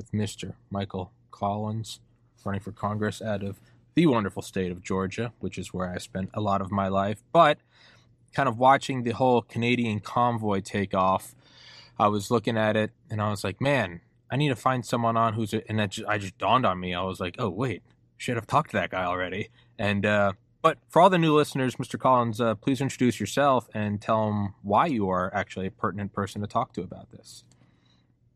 with Mr. Michael Collins, running for Congress out of the wonderful state of Georgia, which is where I spent a lot of my life. But kind of watching the whole Canadian convoy take off, I was looking at it and I was like, man, I need to find someone on who's, a, and that just, I just dawned on me. I was like, oh, wait, should have talked to that guy already. And, uh, but for all the new listeners, Mr. Collins, uh, please introduce yourself and tell them why you are actually a pertinent person to talk to about this.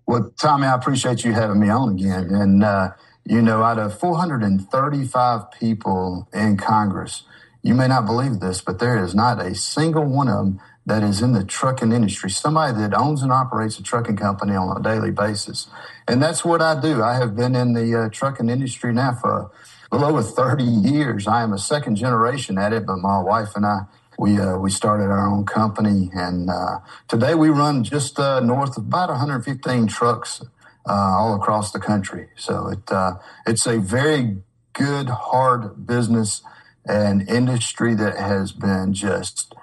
Well, Tommy, I appreciate you having me on again. And, uh, you know, out of 435 people in Congress, you may not believe this, but there is not a single one of them that is in the trucking industry, somebody that owns and operates a trucking company on a daily basis. And that's what I do. I have been in the uh, trucking industry now for a little over 30 years. I am a second generation at it, but my wife and I, we, uh, we started our own company. And uh, today we run just uh, north of about 115 trucks uh, all across the country. So it, uh, it's a very good, hard business and industry that has been just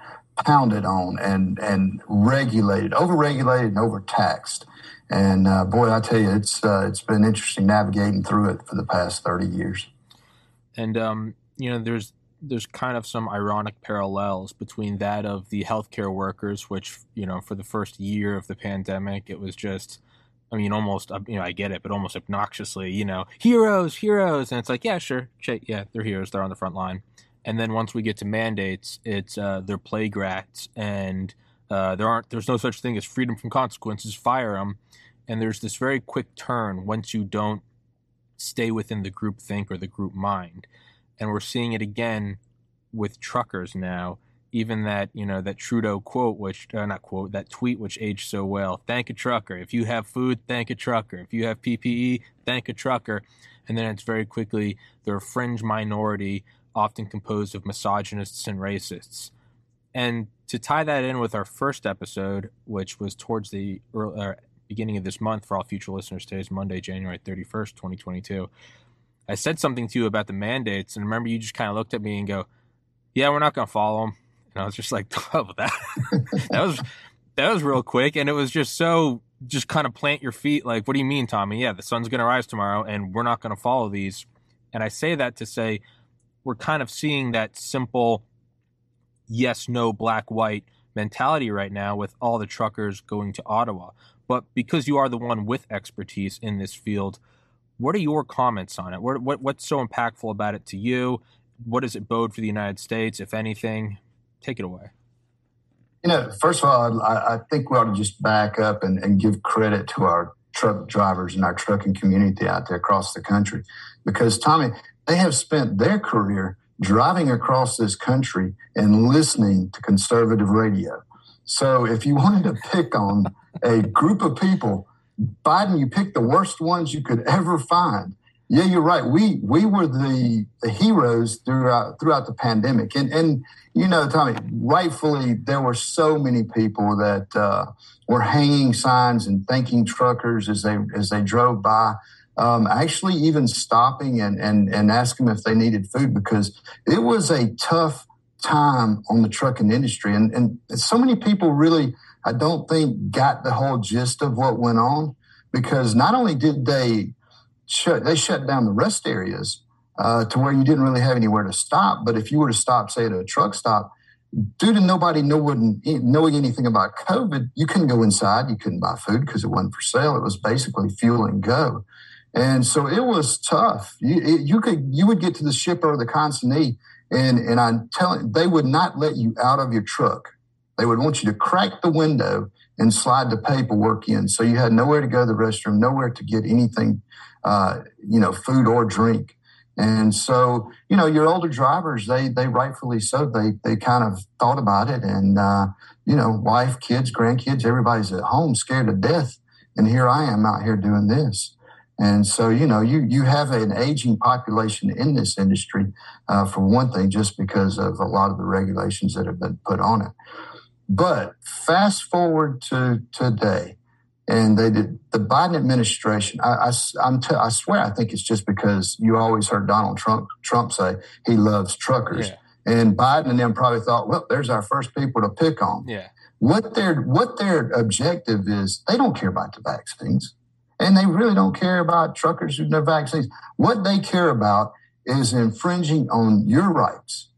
pounded on and and regulated, overregulated and overtaxed. And uh, boy, I tell you, it's it's been interesting navigating through it for the past thirty years. And um, you know, there's there's kind of some ironic parallels between that of the healthcare workers, which you know, for the first year of the pandemic, it was just. I mean, almost, you know, I get it, but almost obnoxiously, you know, heroes, heroes. And it's like, yeah, sure. Yeah, they're heroes. They're on the front line and then once we get to mandates, it's uh, they're plague rats, and uh, there aren't there's no such thing as freedom from consequences. Fire them, and there's this very quick turn once you don't stay within the group think or the group mind, and we're seeing it again with truckers now. Even that you know that Trudeau quote, which uh, not quote that tweet, which aged so well. Thank a trucker. If you have food, thank a trucker. If you have PPE, thank a trucker. And then it's very quickly they're a fringe minority often composed of misogynists and racists. And to tie that in with our first episode, which was towards the early, uh, beginning of this month for all future listeners, today is Monday, January 31st, 2022. I said something to you about the mandates, and remember you just kind of looked at me and go, "Yeah, we're not going to follow them." And I was just like, "Oh, that that was that was real quick," and it was just so just kind of plant your feet. Like, what do you mean, Tommy? Yeah, the sun's going to rise tomorrow, and we're not going to follow these. And I say that to say we're kind of seeing that simple yes, no, black, white mentality right now with all the truckers going to Ottawa. But because you are the one with expertise in this field, what are your comments on it? What, what, what's so impactful about it to you? What does it bode for the United States, if anything? Take it away. You know, first of all, I, I think we ought to just back up and, and give credit to our truck drivers and our trucking community out there across the country. Because, Tommy, they have spent their career driving across this country and listening to conservative radio. So if you wanted to pick on a group of people, Biden, you picked the worst ones you could ever find. Yeah, you're right. We we were the, the heroes throughout throughout the pandemic, and and you know, Tommy, rightfully there were so many people that uh, were hanging signs and thanking truckers as they as they drove by um, actually even stopping and, and, and asking them if they needed food because it was a tough time on the trucking industry. And, and so many people really, I don't think, got the whole gist of what went on because not only did they shut, they shut down the rest areas uh, to where you didn't really have anywhere to stop. But if you were to stop, say, at a truck stop, due to nobody knowing, knowing anything about COVID, you couldn't go inside. You couldn't buy food because it wasn't for sale. It was basically fuel and go. And so it was tough. You, it, you could you would get to the shipper or the consignee, and and I'm telling they would not let you out of your truck. They would want you to crack the window and slide the paperwork in, so you had nowhere to go to the restroom, nowhere to get anything, uh, you know, food or drink. And so, you know, your older drivers, they they rightfully so, they they kind of thought about it, and uh, you know, wife, kids, grandkids, everybody's at home scared to death, and here I am out here doing this. And so, you know, you, you have an aging population in this industry, uh, for one thing, just because of a lot of the regulations that have been put on it. But fast forward to today, and they did the Biden administration. I, I, t- I swear, I think it's just because you always heard Donald Trump Trump say he loves truckers, yeah. and Biden and them probably thought, well, there's our first people to pick on. Yeah. What their what their objective is, they don't care about the vaccines And they really don't care about truckers who no vaccines. What they care about is infringing on your rights,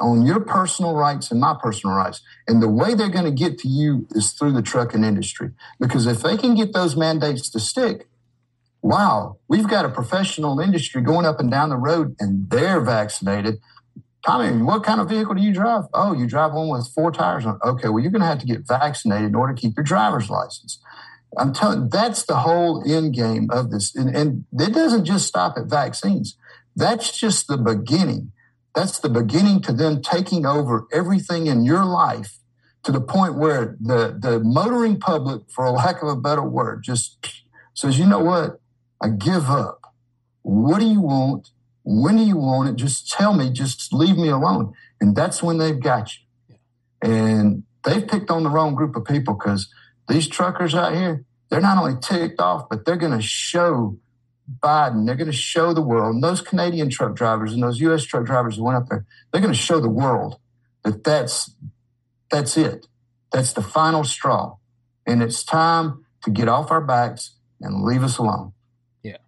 on your personal rights and my personal rights. And the way they're going to get to you is through the trucking industry. Because if they can get those mandates to stick, wow, we've got a professional industry going up and down the road and they're vaccinated. Tommy, what kind of vehicle do you drive? Oh, you drive one with four tires on. Okay, well, you're going to have to get vaccinated in order to keep your driver's license. I'm telling that's the whole end game of this. And, and it doesn't just stop at vaccines. That's just the beginning. That's the beginning to them taking over everything in your life to the point where the, the motoring public, for a lack of a better word, just says, you know what? I give up. What do you want? When do you want it? Just tell me, just leave me alone. And that's when they've got you. And they've picked on the wrong group of people because these truckers out here, they're not only ticked off, but they're going to show Biden, they're going to show the world, and those Canadian truck drivers and those U.S. truck drivers who went up there, they're going to show the world that that's, that's it. That's the final straw. And it's time to get off our backs and leave us alone. Yeah.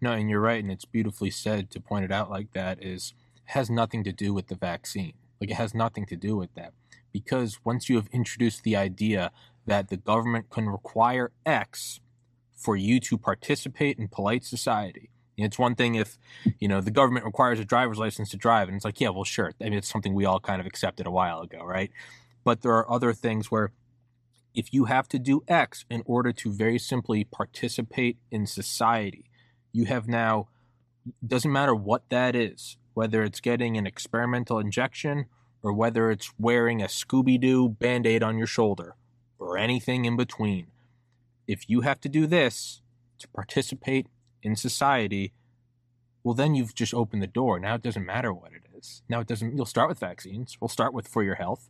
No, and you're right. And it's beautifully said to point it out like that is has nothing to do with the vaccine. Like it has nothing to do with that. Because once you have introduced the idea that the government can require X for you to participate in polite society. It's one thing if, you know, the government requires a driver's license to drive, and it's like, yeah, well, sure. I mean, it's something we all kind of accepted a while ago, right? But there are other things where if you have to do X in order to very simply participate in society, you have now, doesn't matter what that is, whether it's getting an experimental injection or whether it's wearing a Scooby Doo band aid on your shoulder or anything in between if you have to do this to participate in society, well, then you've just opened the door. Now it doesn't matter what it is. Now it doesn't, you'll start with vaccines. We'll start with for your health.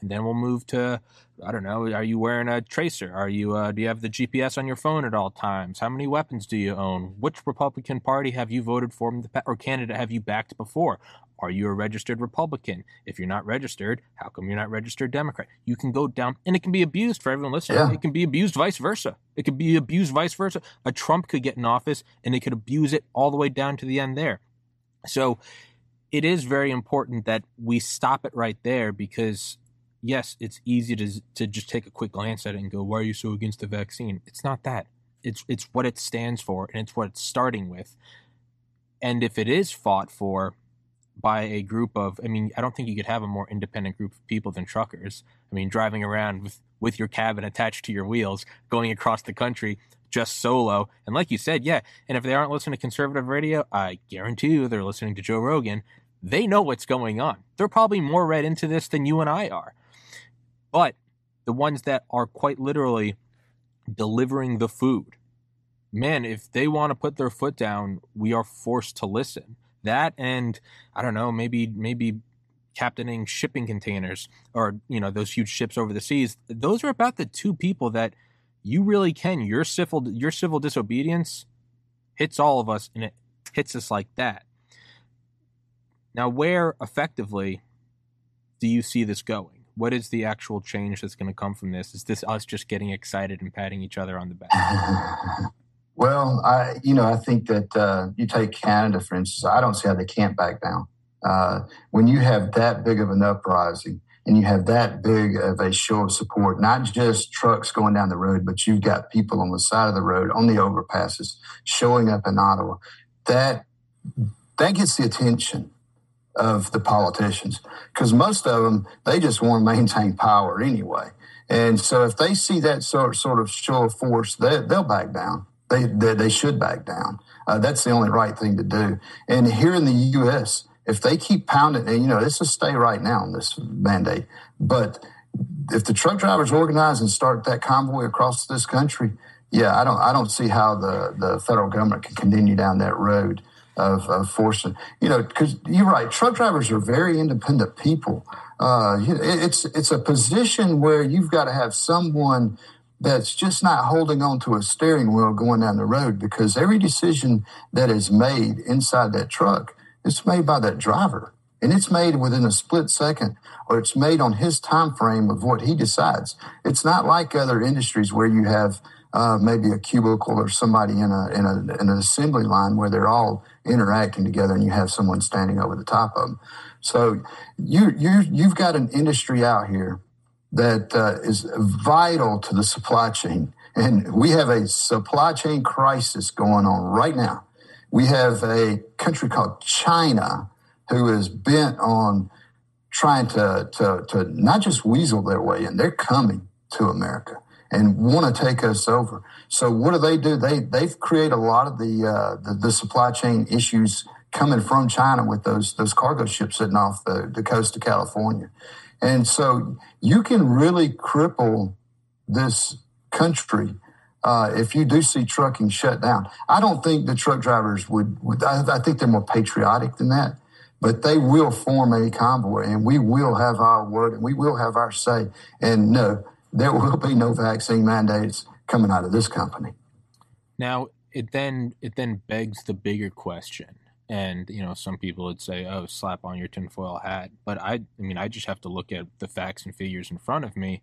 And then we'll move to, I don't know, are you wearing a tracer? Are you, uh, do you have the GPS on your phone at all times? How many weapons do you own? Which Republican Party have you voted for or candidate have you backed before? Are you a registered Republican? If you're not registered, how come you're not registered Democrat? You can go down, and it can be abused for everyone listening. Yeah. It can be abused vice versa. It could be abused vice versa. A Trump could get in office, and they could abuse it all the way down to the end there. So it is very important that we stop it right there because yes, it's easy to to just take a quick glance at it and go, "Why are you so against the vaccine?" It's not that. It's it's what it stands for, and it's what it's starting with. And if it is fought for by a group of I mean, I don't think you could have a more independent group of people than truckers. I mean, driving around with with your cabin attached to your wheels, going across the country just solo. And like you said, yeah, and if they aren't listening to conservative radio, I guarantee you they're listening to Joe Rogan. They know what's going on. They're probably more read into this than you and I are. But the ones that are quite literally delivering the food, man, if they want to put their foot down, we are forced to listen. That and I don't know, maybe maybe captaining shipping containers or you know those huge ships over the seas. Those are about the two people that you really can. Your civil your civil disobedience hits all of us, and it hits us like that. Now, where effectively do you see this going? What is the actual change that's going to come from this? Is this us just getting excited and patting each other on the back? Well, I, you know, I think that uh, you take Canada, for instance, I don't see how they can't back down. Uh, when you have that big of an uprising and you have that big of a show of support, not just trucks going down the road, but you've got people on the side of the road, on the overpasses, showing up in Ottawa, that that gets the attention of the politicians because most of them they just want to maintain power anyway. And so if they see that sort sort of show of force, they, they'll back down they, they, they should back down. Uh, that's the only right thing to do. And here in the U.S., if they keep pounding, and you know, it's a stay right now on this mandate, but if the truck drivers organize and start that convoy across this country, yeah, I don't, I don't see how the, the federal government can continue down that road of, of forcing, you know, because you're right, truck drivers are very independent people. Uh, it's, it's a position where you've got to have someone that's just not holding on to a steering wheel going down the road because every decision that is made inside that truck is made by that driver and it's made within a split second or it's made on his time frame of what he decides it's not like other industries where you have uh, maybe a cubicle or somebody in a, in a in an assembly line where they're all interacting together, and you have someone standing over the top of them. So you you you've got an industry out here that uh, is vital to the supply chain, and we have a supply chain crisis going on right now. We have a country called China who is bent on trying to, to, to not just weasel their way in, they're coming to America and want to take us over. So what do they do? They they've created a lot of the, uh, the, the supply chain issues coming from China with those those cargo ships sitting off the, the coast of California, and so you can really cripple this country uh, if you do see trucking shut down. I don't think the truck drivers would. would I, I think they're more patriotic than that but they will form a convoy and we will have our word and we will have our say. And no, there will be no vaccine mandates coming out of this company. Now, it then it then begs the bigger question. And you know, some people would say, "Oh, slap on your tinfoil hat," but I, I mean, I just have to look at the facts and figures in front of me.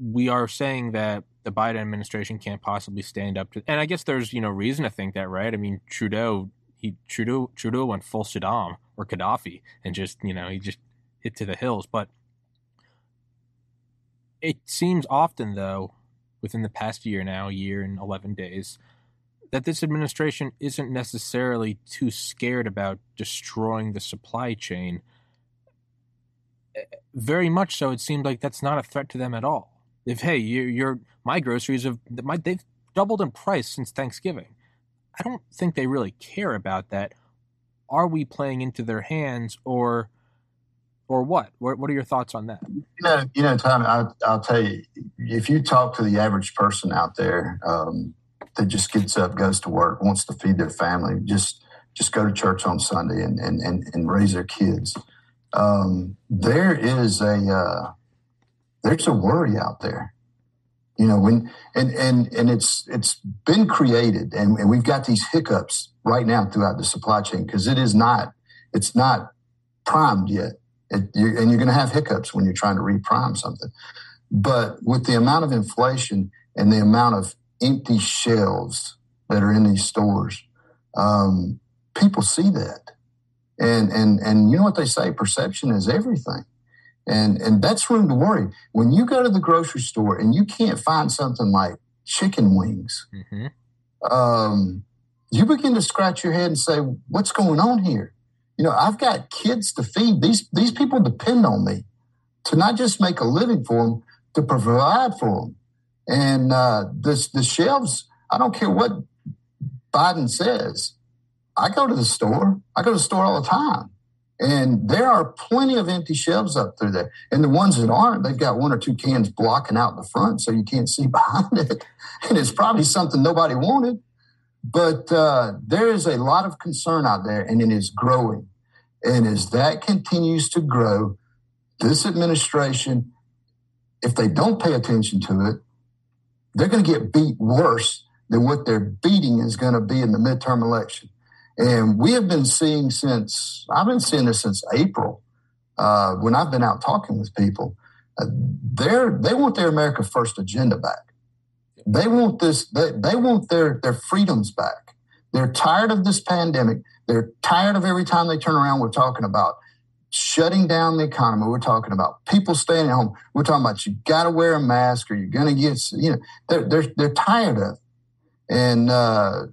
We are saying that the Biden administration can't possibly stand up to, and I guess there's you know reason to think that, right? I mean, Trudeau he Trudeau Trudeau went full Saddam or Gaddafi and just you know he just hit to the hills. But it seems often though, within the past year now, year and eleven days, that this administration isn't necessarily too scared about destroying the supply chain. Very much so, it seemed like that's not a threat to them at all. If hey, you're, you're my groceries have my they've doubled in price since Thanksgiving I don't think they really care about that. Are we playing into their hands or or what? What, what are your thoughts on that? You know, you know, Tom. I, will tell you, if you talk to the average person out there um, that just gets up, goes to work, wants to feed their family, just just go to church on Sunday and and and, and raise their kids. Um, there is a uh, there's a worry out there. You know when and and and it's it's been created and, and we've got these hiccups right now throughout the supply chain because it is not it's not primed yet. It, you're, and you're going to have hiccups when you're trying to reprime something. But with the amount of inflation and the amount of empty shelves that are in these stores um, people see that and and and you know what they say perception is everything and and that's room to worry. When you go to the grocery store and you can't find something like chicken wings, mm-hmm. um, you begin to scratch your head and say, "What's going on here?" You know, I've got kids to feed. These these people depend on me to not just make a living for them, to provide for them. And uh, the the shelves. I don't care what Biden says. I go to the store. I go to the store all the time. And there are plenty of empty shelves up through there. And the ones that aren't, they've got one or two cans blocking out the front so you can't see behind it. And it's probably something nobody wanted. But uh, there is a lot of concern out there, and it is growing. And as that continues to grow, this administration, if they don't pay attention to it, they're going to get beat worse than what their beating is going to be in the midterm election. And we have been seeing since, I've been seeing this since April uh, when I've been out talking with people. Uh, they're, want their America First agenda back. They want this, they, they want their, their freedoms back. They're tired of this pandemic. They're tired of every time they turn around, we're talking about shutting down the economy. We're talking about people staying at home. We're talking about you got to wear a mask or you're going to get, you know, they're, they're, they're tired of it. And, uh,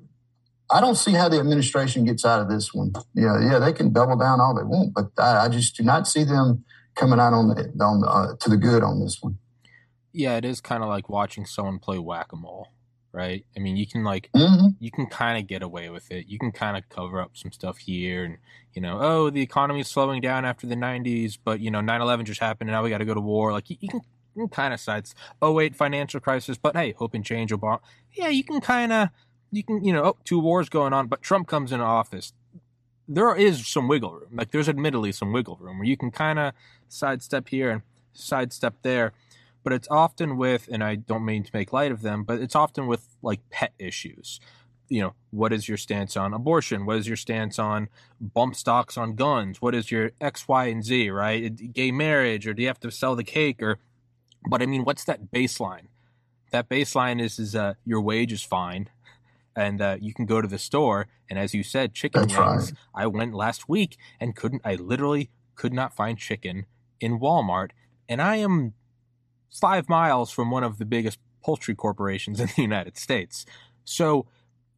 I don't see how the administration gets out of this one. Yeah, yeah, they can double down all they want, but I, I just do not see them coming out on the on the, uh, to the good on this one. Yeah, it is kind of like watching someone play whack a mole, right? I mean, you can like mm-hmm. you can kind of get away with it. You can kind of cover up some stuff here, and you know, oh, the economy is slowing down after the '90s, but you know, 9/11 just happened, and now we got to go to war. Like you, you can, you can kind of sides. Oh wait, financial crisis, but hey, hope and change. Obama. Yeah, you can kind of you can, you know, oh, two wars going on, but Trump comes into office. There is some wiggle room. Like there's admittedly some wiggle room where you can kind of sidestep here and sidestep there. But it's often with, and I don't mean to make light of them, but it's often with like pet issues. You know, what is your stance on abortion? What is your stance on bump stocks on guns? What is your X, Y, and Z, right? Gay marriage, or do you have to sell the cake? Or, but I mean, what's that baseline? that baseline is is uh, your wage is fine, and uh, you can go to the store. And as you said, chicken That's wings. I went last week and couldn't. I literally could not find chicken in Walmart, and I am five miles from one of the biggest poultry corporations in the United States. So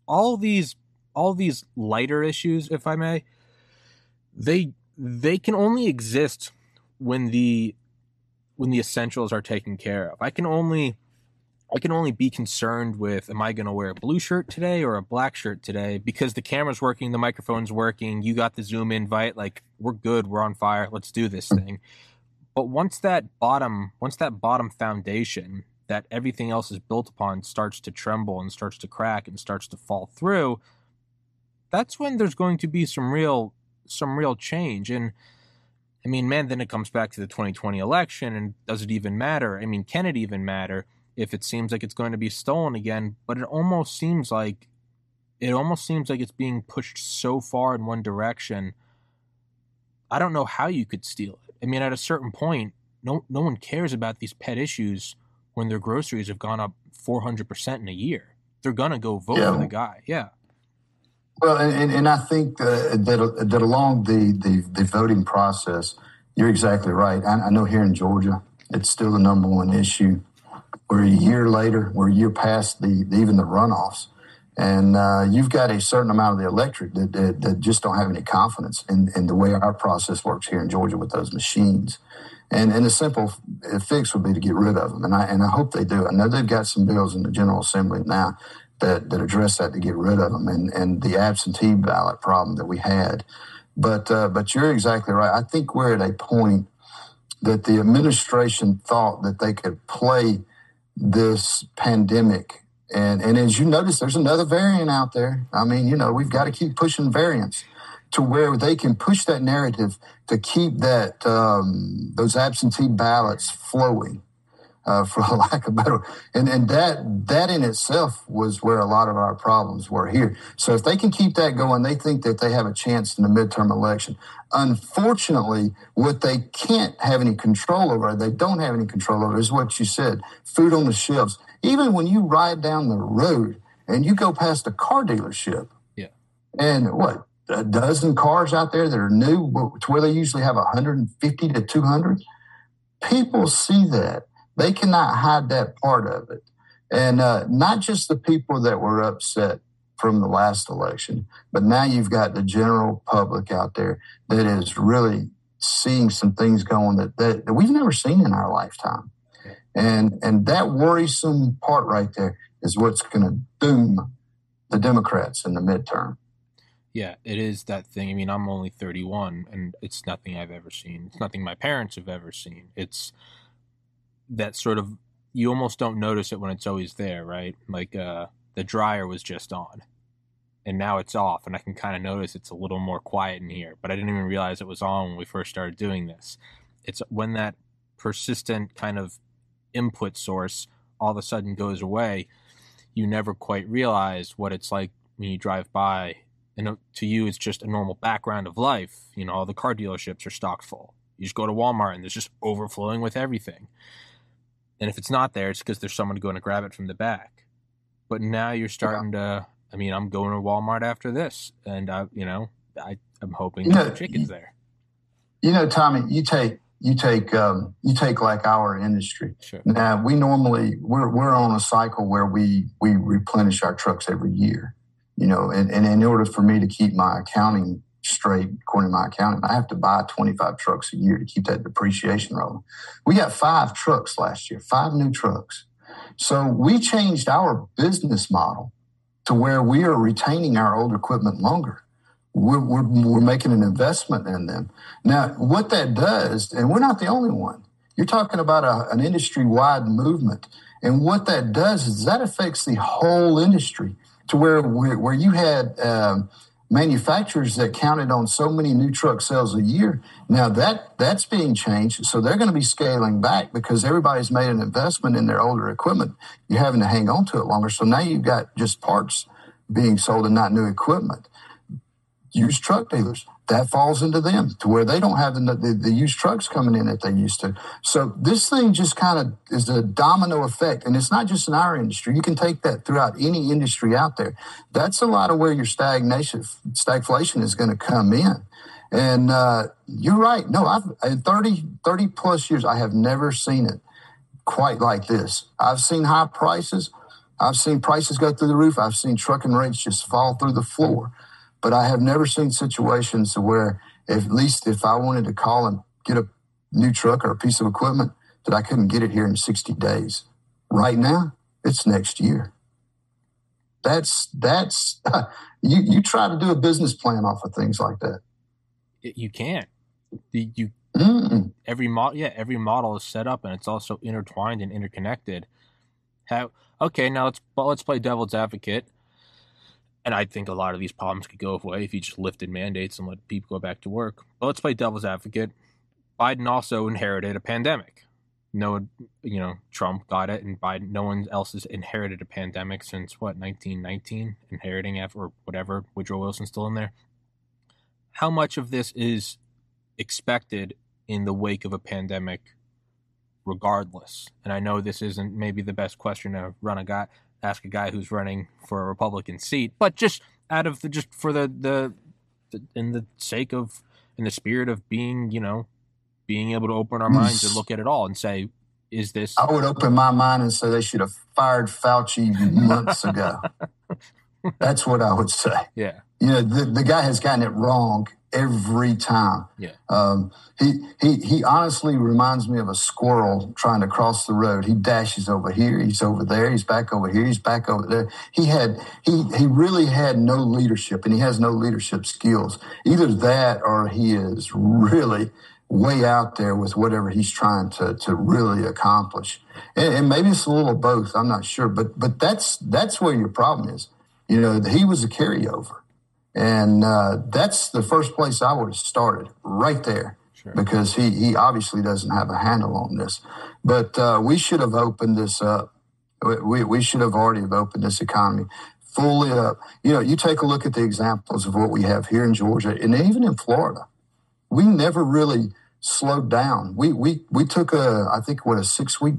all these all these lighter issues, if I may, they they can only exist when the when the essentials are taken care of. I can only I can only be concerned with am I going to wear a blue shirt today or a black shirt today because the camera's working, the microphone's working, you got the Zoom invite, like we're good, we're on fire, let's do this thing. But once that bottom, once that bottom foundation that everything else is built upon starts to tremble and starts to crack and starts to fall through, that's when there's going to be some real some real change and I mean, man, then it comes back to the 2020 election and does it even matter? I mean, can it even matter if it seems like it's going to be stolen again? But it almost seems like it almost seems like it's being pushed so far in one direction. I don't know how you could steal it. I mean, at a certain point, no no one cares about these pet issues when their groceries have gone up 400% in a year. They're going to go vote Yeah. for the guy. Yeah. Well, and, and I think that that along the, the the voting process, you're exactly right. I, I know here in Georgia, it's still the number one issue. We're a year later, we're a year past the even the runoffs, and uh, you've got a certain amount of the electric that, that, that just don't have any confidence in, in the way our process works here in Georgia with those machines. And, and the simple fix would be to get rid of them, and I and I hope they do. I know they've got some bills in the General Assembly now that, that address that to get rid of them and, and the absentee ballot problem that we had. But uh, but you're exactly right. I think we're at a point that the administration thought that they could play this pandemic. And, and as you notice, there's another variant out there. I mean, you know, we've got to keep pushing variants to where they can push that narrative to keep that um, those absentee ballots flowing uh, for lack of better. And and that that in itself was where a lot of our problems were here. So if they can keep that going, they think that they have a chance in the midterm election. Unfortunately, what they can't have any control over, they don't have any control over, is what you said: food on the shelves. Even when you ride down the road and you go past a car dealership, Yeah. and what a dozen cars out there that are new to where they usually have 150 to 200 people see that they cannot hide that part of it. And uh, not just the people that were upset from the last election, but now you've got the general public out there that is really seeing some things going that, that, that we've never seen in our lifetime. And, and that worrisome part right there is what's going to doom the Democrats in the midterm. Yeah, it is that thing. I mean, I'm only 31 and it's nothing I've ever seen. It's nothing my parents have ever seen. It's that sort of you almost don't notice it when it's always there, right? Like uh the dryer was just on and now it's off and I can kind of notice it's a little more quiet in here, but I didn't even realize it was on when we first started doing this. It's when that persistent kind of input source all of a sudden goes away, you never quite realize what it's like when you drive by and uh, to you it's just a normal background of life. You know all the car dealerships are stocked full. You just go to walmart and there's just overflowing with everything. And if it's not there it's because there's someone going to grab it from the back. But now you're starting to i mean i'm going to walmart after this and i you know i i'm hoping You know, the chicken's there. You know, Tommy, you take you take um, you take like our industry. sure Now we normally we're we're on a cycle where we we replenish our trucks every year. You know, and, and in order for me to keep my accounting straight, according to my accounting, I have to buy 25 trucks a year to keep that depreciation rolling. We got five trucks last year, five new trucks. So we changed our business model to where we are retaining our old equipment longer. We're, we're, we're making an investment in them. Now, what that does, and we're not the only one, you're talking about a, an industry wide movement. And what that does is that affects the whole industry to where, where, you had um, manufacturers that counted on so many new truck sales a year. Now that that's being changed. So they're going to be scaling back because everybody's made an investment in their older equipment. You're having to hang on to it longer. So now you've got just parts being sold and not new equipment used truck dealers. That falls into them to where they don't have the, the, the used trucks coming in that they used to. So this thing just kind of is a domino effect. And it's not just in our industry. You can take that throughout any industry out there. That's a lot of where your stagnation, stagflation is going to come in. And uh, you're right. No, I've in 30, 30 plus years, I have never seen it quite like this. I've seen high prices. I've seen prices go through the roof. I've seen trucking rates just fall through the floor. But I have never seen situations where, at least if I wanted to call and get a new truck or a piece of equipment, that I couldn't get it here in 60 days. Right now, it's next year. That's that's you. You try to do a business plan off of things like that. You can't. You Mm-mm. every model, yeah, every model is set up and it's also intertwined and interconnected. How okay? Now let's let's play devil's advocate and I think a lot of these problems could go away if you just lifted mandates and let people go back to work. But let's play devil's advocate. Biden also inherited a pandemic. No, you know, Trump got it, and Biden. No one else has inherited a pandemic since what 1919, inheriting F or whatever. Woodrow Wilson's still in there. How much of this is expected in the wake of a pandemic, regardless? And I know this isn't maybe the best question to run a guy ask a guy who's running for a Republican seat, but just out of the just for the the, the in the sake of in the spirit of being you know being able to open our minds and look at it all and say, is this? I would open my mind and say they should have fired Fauci months ago. That's what I would say. Yeah. You know, the, the guy has gotten it wrong every time. Yeah. Um, he, he, he honestly reminds me of a squirrel trying to cross the road. He dashes over here, he's over there, he's back over here, he's back over there. He had, he, he really had no leadership and he has no leadership skills. Either that or he is really way out there with whatever he's trying to, to really accomplish. And, and maybe it's a little of both. I'm not sure, but, but that's, that's where your problem is. You know, he was a carryover. And uh, that's the first place I would have started, right there, sure. because he, he obviously doesn't have a handle on this. But uh, we should have opened this up. We, we should have already have opened this economy fully up. You know, you take a look at the examples of what we have here in Georgia and even in Florida. We never really slowed down. We we we took a I think what a six week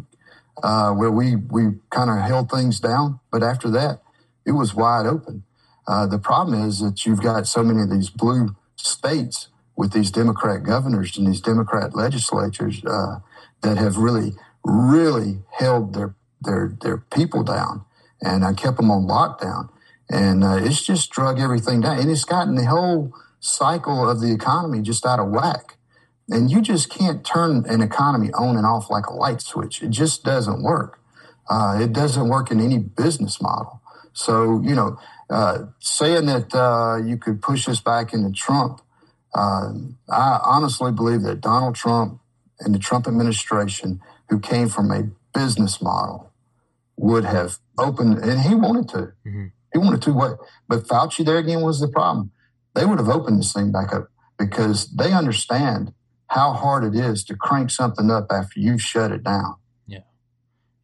uh, where we we kind of held things down, but after that, it was wide open. Uh, the problem is that you've got so many of these blue states with these Democrat governors and these Democrat legislatures uh, that have really, really held their their their people down and uh, kept them on lockdown, and uh, it's just drug everything down, and it's gotten the whole cycle of the economy just out of whack. And you just can't turn an economy on and off like a light switch. It just doesn't work. Uh, it doesn't work in any business model. So, you know, uh, saying that uh, you could push us back into Trump, uh, I honestly believe that Donald Trump and the Trump administration, who came from a business model, would have opened, and he wanted to. Mm-hmm. He wanted to. What? But Fauci there again was the problem. They would have opened this thing back up because they understand how hard it is to crank something up after you shut it down.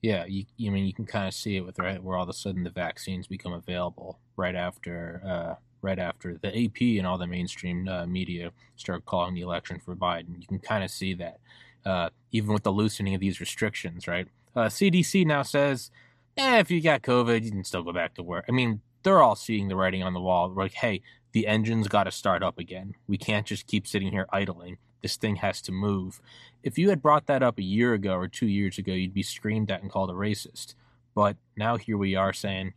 Yeah. You, you mean you can kind of see it with right where all of a sudden the vaccines become available right after uh, right after the AP and all the mainstream uh, media start calling the election for Biden. You can kind of see that uh, even with the loosening of these restrictions, right? CDC uh, now says, eh, if you got COVID, you can still go back to work. I mean, they're all seeing the writing on the wall. Like, hey, the engine's got to start up again. We can't just keep sitting here idling. This thing has to move. If you had brought that up a year ago or two years ago, you'd be screamed at and called a racist. But now here we are saying,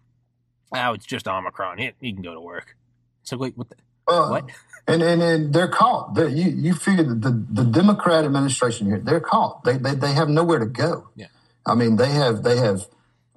oh, it's just Omicron. He, he can go to work. So wait, what? The, uh, what? And, and and they're caught. They're, you you figure that the, the Democrat administration here, they're caught. They, they they have nowhere to go. Yeah. I mean, they have they have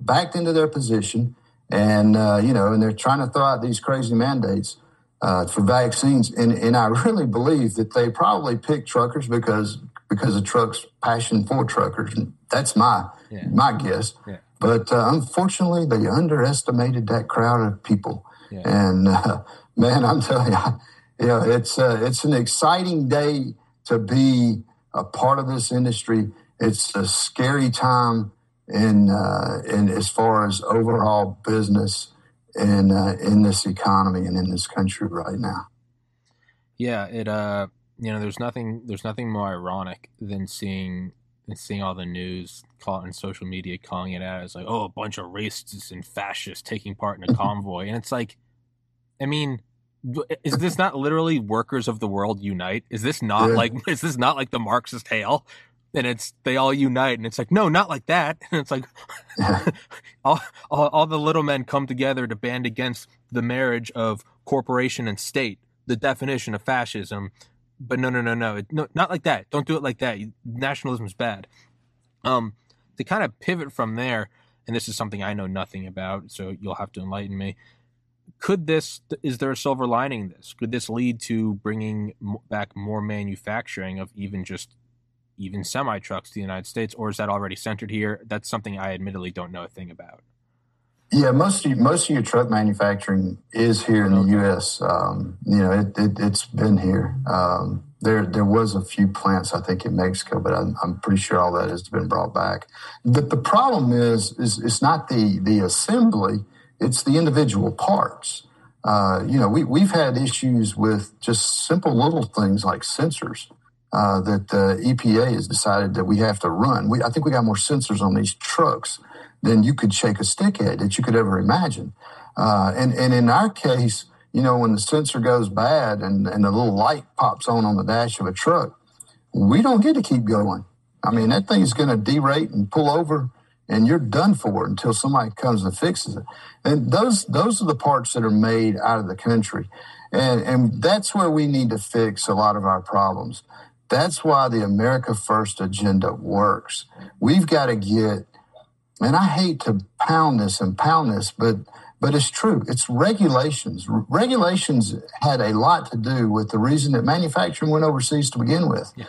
backed into their position, and uh, you know, and they're trying to throw out these crazy mandates uh, for vaccines. And and I really believe that they probably picked truckers because because of Trump's passion for truckers. That's my yeah. my guess. Yeah. But uh, unfortunately, they underestimated that crowd of people. Yeah. And uh, man, I'm telling you, you know, it's uh, it's an exciting day to be a part of this industry. It's a scary time in uh, in as far as overall business in uh, in this economy and in this country right now. Yeah, it uh you know, there's nothing there's nothing more ironic than seeing than seeing all the news call on social media calling it out as like, oh, a bunch of racists and fascists taking part in a convoy. And it's like I mean, is this not literally workers of the world unite? Is this not yeah. like is this not like the Marxist hail? And it's they all unite, and it's like no, not like that. And it's like all, all, all the little men come together to band against the marriage of corporation and state, the definition of fascism. But no, no, no, no, no, not like that. Don't do it like that. Nationalism is bad. Um, to kind of pivot from there, and this is something I know nothing about, so you'll have to enlighten me could this is there a silver lining in this could this lead to bringing back more manufacturing of even just even semi trucks to the united states or is that already centered here? That's something i admittedly don't know a thing about. Yeah most of, most of your truck manufacturing is here in the us um, you know it, it, has been here. Um, there there was a few plants i think in mexico but I'm, I'm, pretty sure all that has been brought back. But the problem is is it's not the the assembly it's the individual parts. Uh, you know, we, we've had issues with just simple little things like sensors uh, that the EPA has decided that we have to run. We, I think we got more sensors on these trucks than you could shake a stick at that you could ever imagine. Uh, and, and in our case, you know, when the sensor goes bad and, and the little light pops on on the dash of a truck, we don't get to keep going. I mean, that thing is going to derate and pull over and you're done for until somebody comes and fixes it. And those those are the parts that are made out of the country. And and that's where we need to fix a lot of our problems. That's why the America First agenda works. We've got to get and I hate to pound this and pound this, but but it's true. It's regulations. Regulations had a lot to do with the reason that manufacturing went overseas to begin with. Yeah.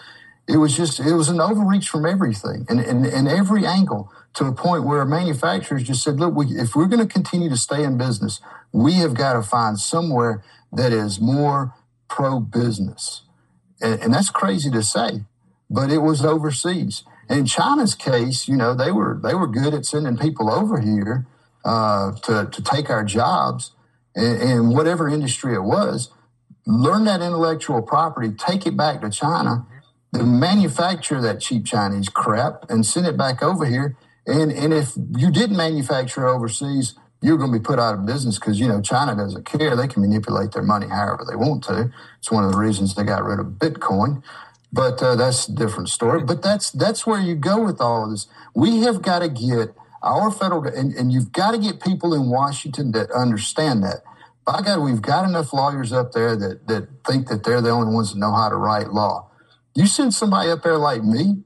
It was just it was an overreach from everything and in, in every angle to a point where manufacturers just said, look, we, if we're going to continue to stay in business, we have got to find somewhere that is more pro business. And, and, that's crazy to say, but it was overseas. In China's case, you know, they were they were good at sending people over here uh, to to take our jobs in, in whatever industry it was. Learn that intellectual property, take it back to China, then manufacture that cheap Chinese crap, and send it back over here and and if you didn't manufacture overseas, you're going to be put out of business because you know China doesn't care. They can manipulate their money however they want to. It's one of the reasons they got rid of Bitcoin. But uh, that's a different story. But that's that's where you go with all of this. We have got to get our federal and, and you've got to get people in Washington that understand that. By God, we've got enough lawyers up there that that think that they're the only ones that know how to write law. You send somebody up there like me,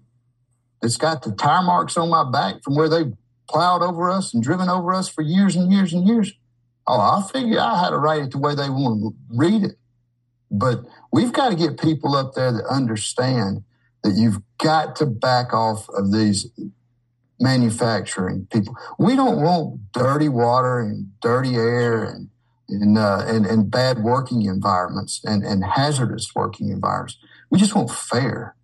that's got the tire marks on my back from where they plowed over us and driven over us for years and years and years. Oh, I figure I had to write it the way they want to read it. But we've got to get people up there that understand that you've got to back off of these manufacturing people. We don't want dirty water and dirty air and and, uh, and, and bad working environments and, and hazardous working environments. We just want fair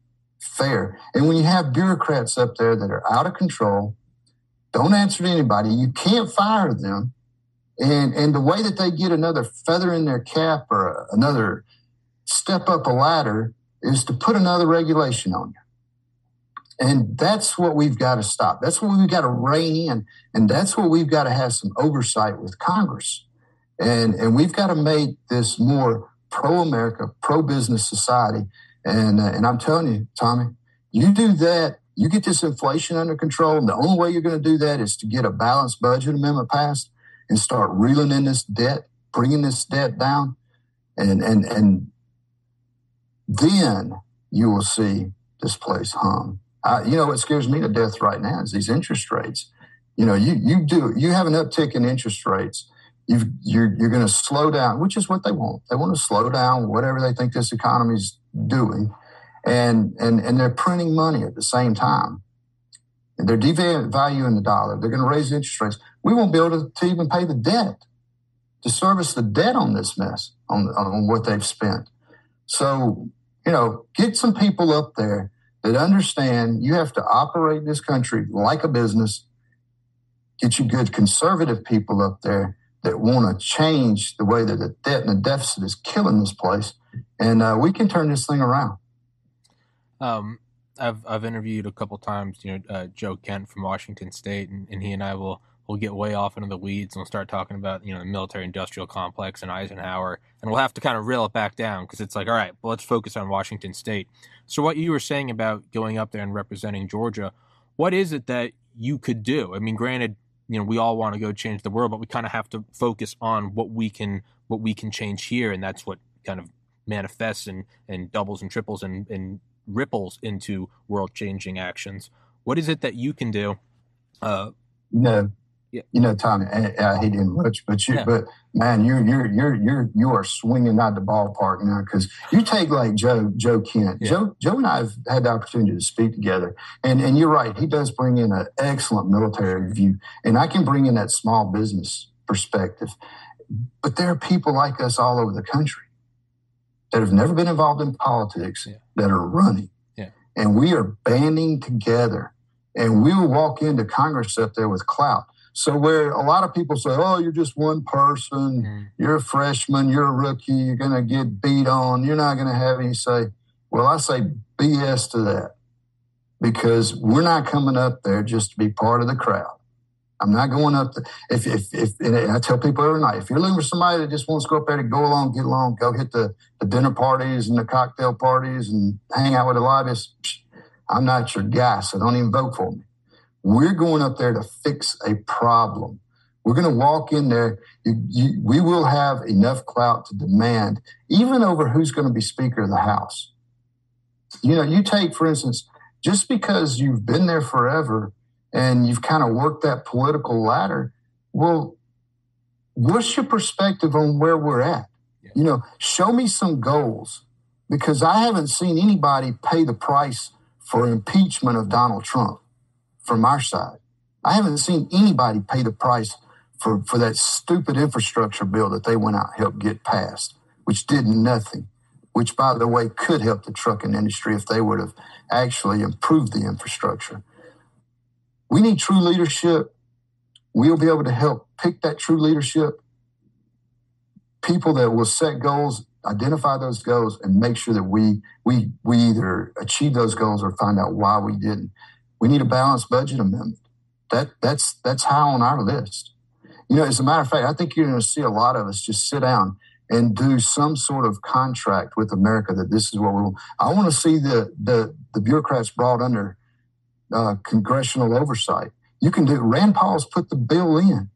fair. And when you have bureaucrats up there that are out of control, don't answer to anybody, you can't fire them. And, and the way that they get another feather in their cap or another step up a ladder is to put another regulation on you. And that's what we've got to stop. That's what we've got to rein in. And that's what we've got to have some oversight with Congress. And, and we've got to make this more pro America, pro business society. And, uh, and I'm telling you, Tommy, you do that, you get this inflation under control. And the only way you're going to do that is to get a balanced budget amendment passed and start reeling in this debt, bringing this debt down. And, and, and then you will see this place hum. Uh, you know, what scares me to death right now is these interest rates. You know, you, you do, you have an uptick in interest rates you are you're, you're going to slow down, which is what they want. They want to slow down whatever they think this economy is doing, and and and they're printing money at the same time. And they're devaluing the dollar. They're going to raise interest rates. We won't be able to, to even pay the debt to service the debt on this mess on on what they've spent. So you know, get some people up there that understand you have to operate this country like a business. Get you good conservative people up there that want to change the way that the debt and the deficit is killing this place, and uh, we can turn this thing around. Um, I've I've interviewed a couple times, you know, uh, Joe Kent from Washington State, and, and he and I will will get way off into the weeds and we'll start talking about you know the military industrial complex and Eisenhower, and we'll have to kind of reel it back down because it's like, all right, well, let's focus on Washington State. So, what you were saying about going up there and representing Georgia, what is it that you could do? I mean, granted, you know, we all want to go change the world, but we kind of have to focus on what we can what we can change here, and that's what kind of manifests and and doubles and triples and and ripples into world changing actions. What is it that you can do? Uh, no, yeah. you know, Tommy, I, I hate to interrupt, but you, yeah. but man, you're you're you're you're you are swinging out the ballpark now because you take like Joe Joe Kent. Yeah. Joe Joe and I have had the opportunity to speak together, and and you're right, he does bring in an excellent military view, and I can bring in that small business perspective. But there are people like us all over the country that have never been involved in politics yeah. that are running. Yeah. And we are banding together. And we will walk into Congress up there with clout. So where a lot of people say, "Oh, you're just one person. Mm. You're a freshman. You're a rookie. You're going to get beat on. You're not going to have any say." Well, I say BS to that because we're not coming up there just to be part of the crowd. I'm not going up. To, if if if I tell people every night, if you're looking for somebody that just wants to go up there to go along, get along, go hit the, the dinner parties and the cocktail parties and hang out with the lobbyists, I'm not your guy. So don't even vote for me. We're going up there to fix a problem. We're going to walk in there. You, you, we will have enough clout to demand, even over who's going to be Speaker of the House. You know, you take, for instance, just because you've been there forever and you've kind of worked that political ladder. Well, what's your perspective on where we're at? Yeah. You know, show me some goals because I haven't seen anybody pay the price for impeachment of Donald Trump from our side. I haven't seen anybody pay the price for, for that stupid infrastructure bill that they went out and helped get passed, which did nothing, which, by the way, could help the trucking industry if they would have actually improved the infrastructure. We need true leadership. We'll be able to help pick that true leadership. People that will set goals, identify those goals, and make sure that we we we either achieve those goals or find out why we didn't. We need a balanced budget amendment. That that's that's high on our list. You know, as a matter of fact, I think you're going to see a lot of us just sit down and do some sort of contract with America that this is what we want. I want to see the the the bureaucrats brought under uh, congressional oversight. You can do. Rand Paul's put the bill in.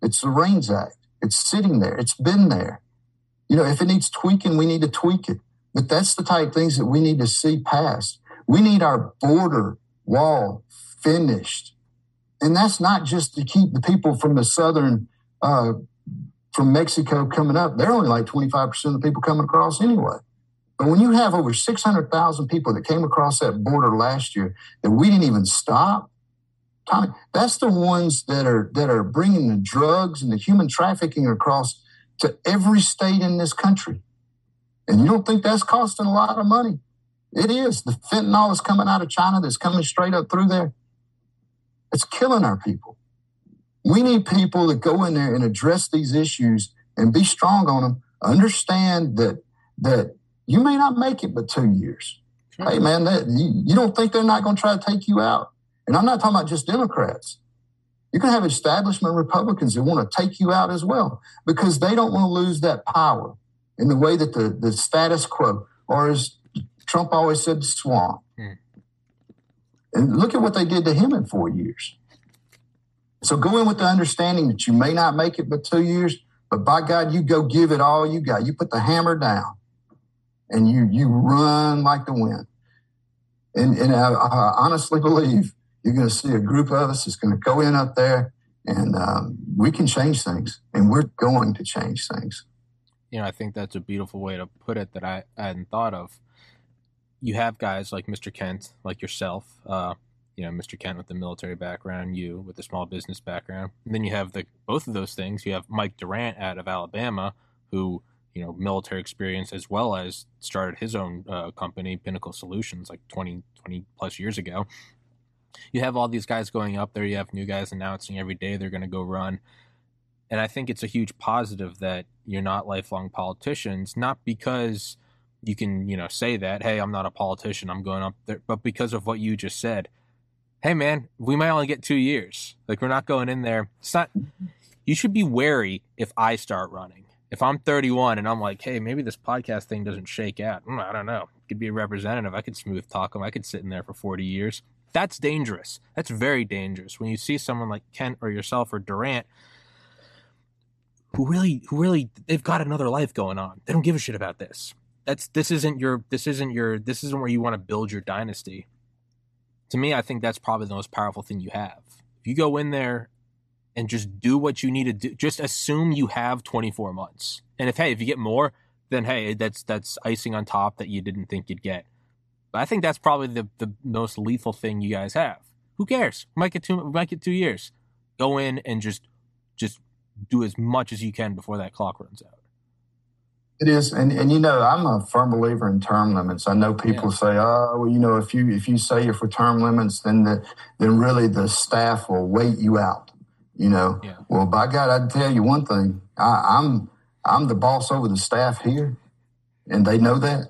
It's the REINS Act. It's sitting there. It's been there. You know, if it needs tweaking, we need to tweak it. But that's the type of things that we need to see passed. We need our border wall finished. And that's not just to keep the people from the southern, uh, from Mexico coming up. They're only like 25% of the people coming across anyway. But when you have over 600,000 people that came across that border last year that we didn't even stop, Tommy, that's the ones that are that are bringing the drugs and the human trafficking across to every state in this country. And you don't think that's costing a lot of money? It is. The fentanyl is coming out of China that's coming straight up through there. It's killing our people. We need people that go in there and address these issues and be strong on them. Understand that that you may not make it but two years. Sure. Hey, man, that, you, you don't think they're not going to try to take you out? And I'm not talking about just Democrats. You can have establishment Republicans that want to take you out as well because they don't want to lose that power in the way that the, the status quo, or as Trump always said, swamp. Hmm. And look at what they did to him in four years. So go in with the understanding that you may not make it but two years, but by God, you go give it all you got. You put the hammer down and you you run like the wind. And, and I, I honestly believe you're going to see a group of us that's going to go in up there and um, we can change things and we're going to change things. You know, I think that's a beautiful way to put it that I, I hadn't thought of. You have guys like Mr. Kent, like yourself, uh, you know, Mr. Kent with the military background, you with the small business background. And then you have the both of those things. You have Mike Durant out of Alabama, who you know military experience as well as started his own uh, company pinnacle solutions like 20 20 plus years ago you have all these guys going up there you have new guys announcing every day they're going to go run And I think it's a huge positive that you're not lifelong politicians, not because you can, you know, say that, hey, I'm not a politician, I'm going up there, but because of what you just said. Hey, man, we might only get two years. Like, we're not going in there. It's not, you should be wary if I start running. If I'm 31 and I'm like, hey, maybe this podcast thing doesn't shake out. Mm, I don't know. Could be a representative. I could smooth talk them. I could sit in there for 40 years. That's dangerous. That's very dangerous. When you see someone like Kent or yourself or Durant who really who really they've got another life going on. They don't give a shit about this. That's this isn't your this isn't your this isn't where you want to build your dynasty. To me, I think that's probably the most powerful thing you have. If you go in there and just do what you need to do, just assume you have 24 months. And if hey, if you get more, then hey, that's that's icing on top that you didn't think you'd get. But I think that's probably the the most lethal thing you guys have. Who cares? We might get two we might get two years. Go in and just just do as much as you can before that clock runs out. It is, and, and you know, I'm a firm believer in term limits. I know people yeah. say, "Oh, well, you know, if you if you say you're for term limits, then the then really the staff will wait you out." You know, yeah. well, by God, I'd tell you one thing: I, I'm I'm the boss over the staff here, and they know that,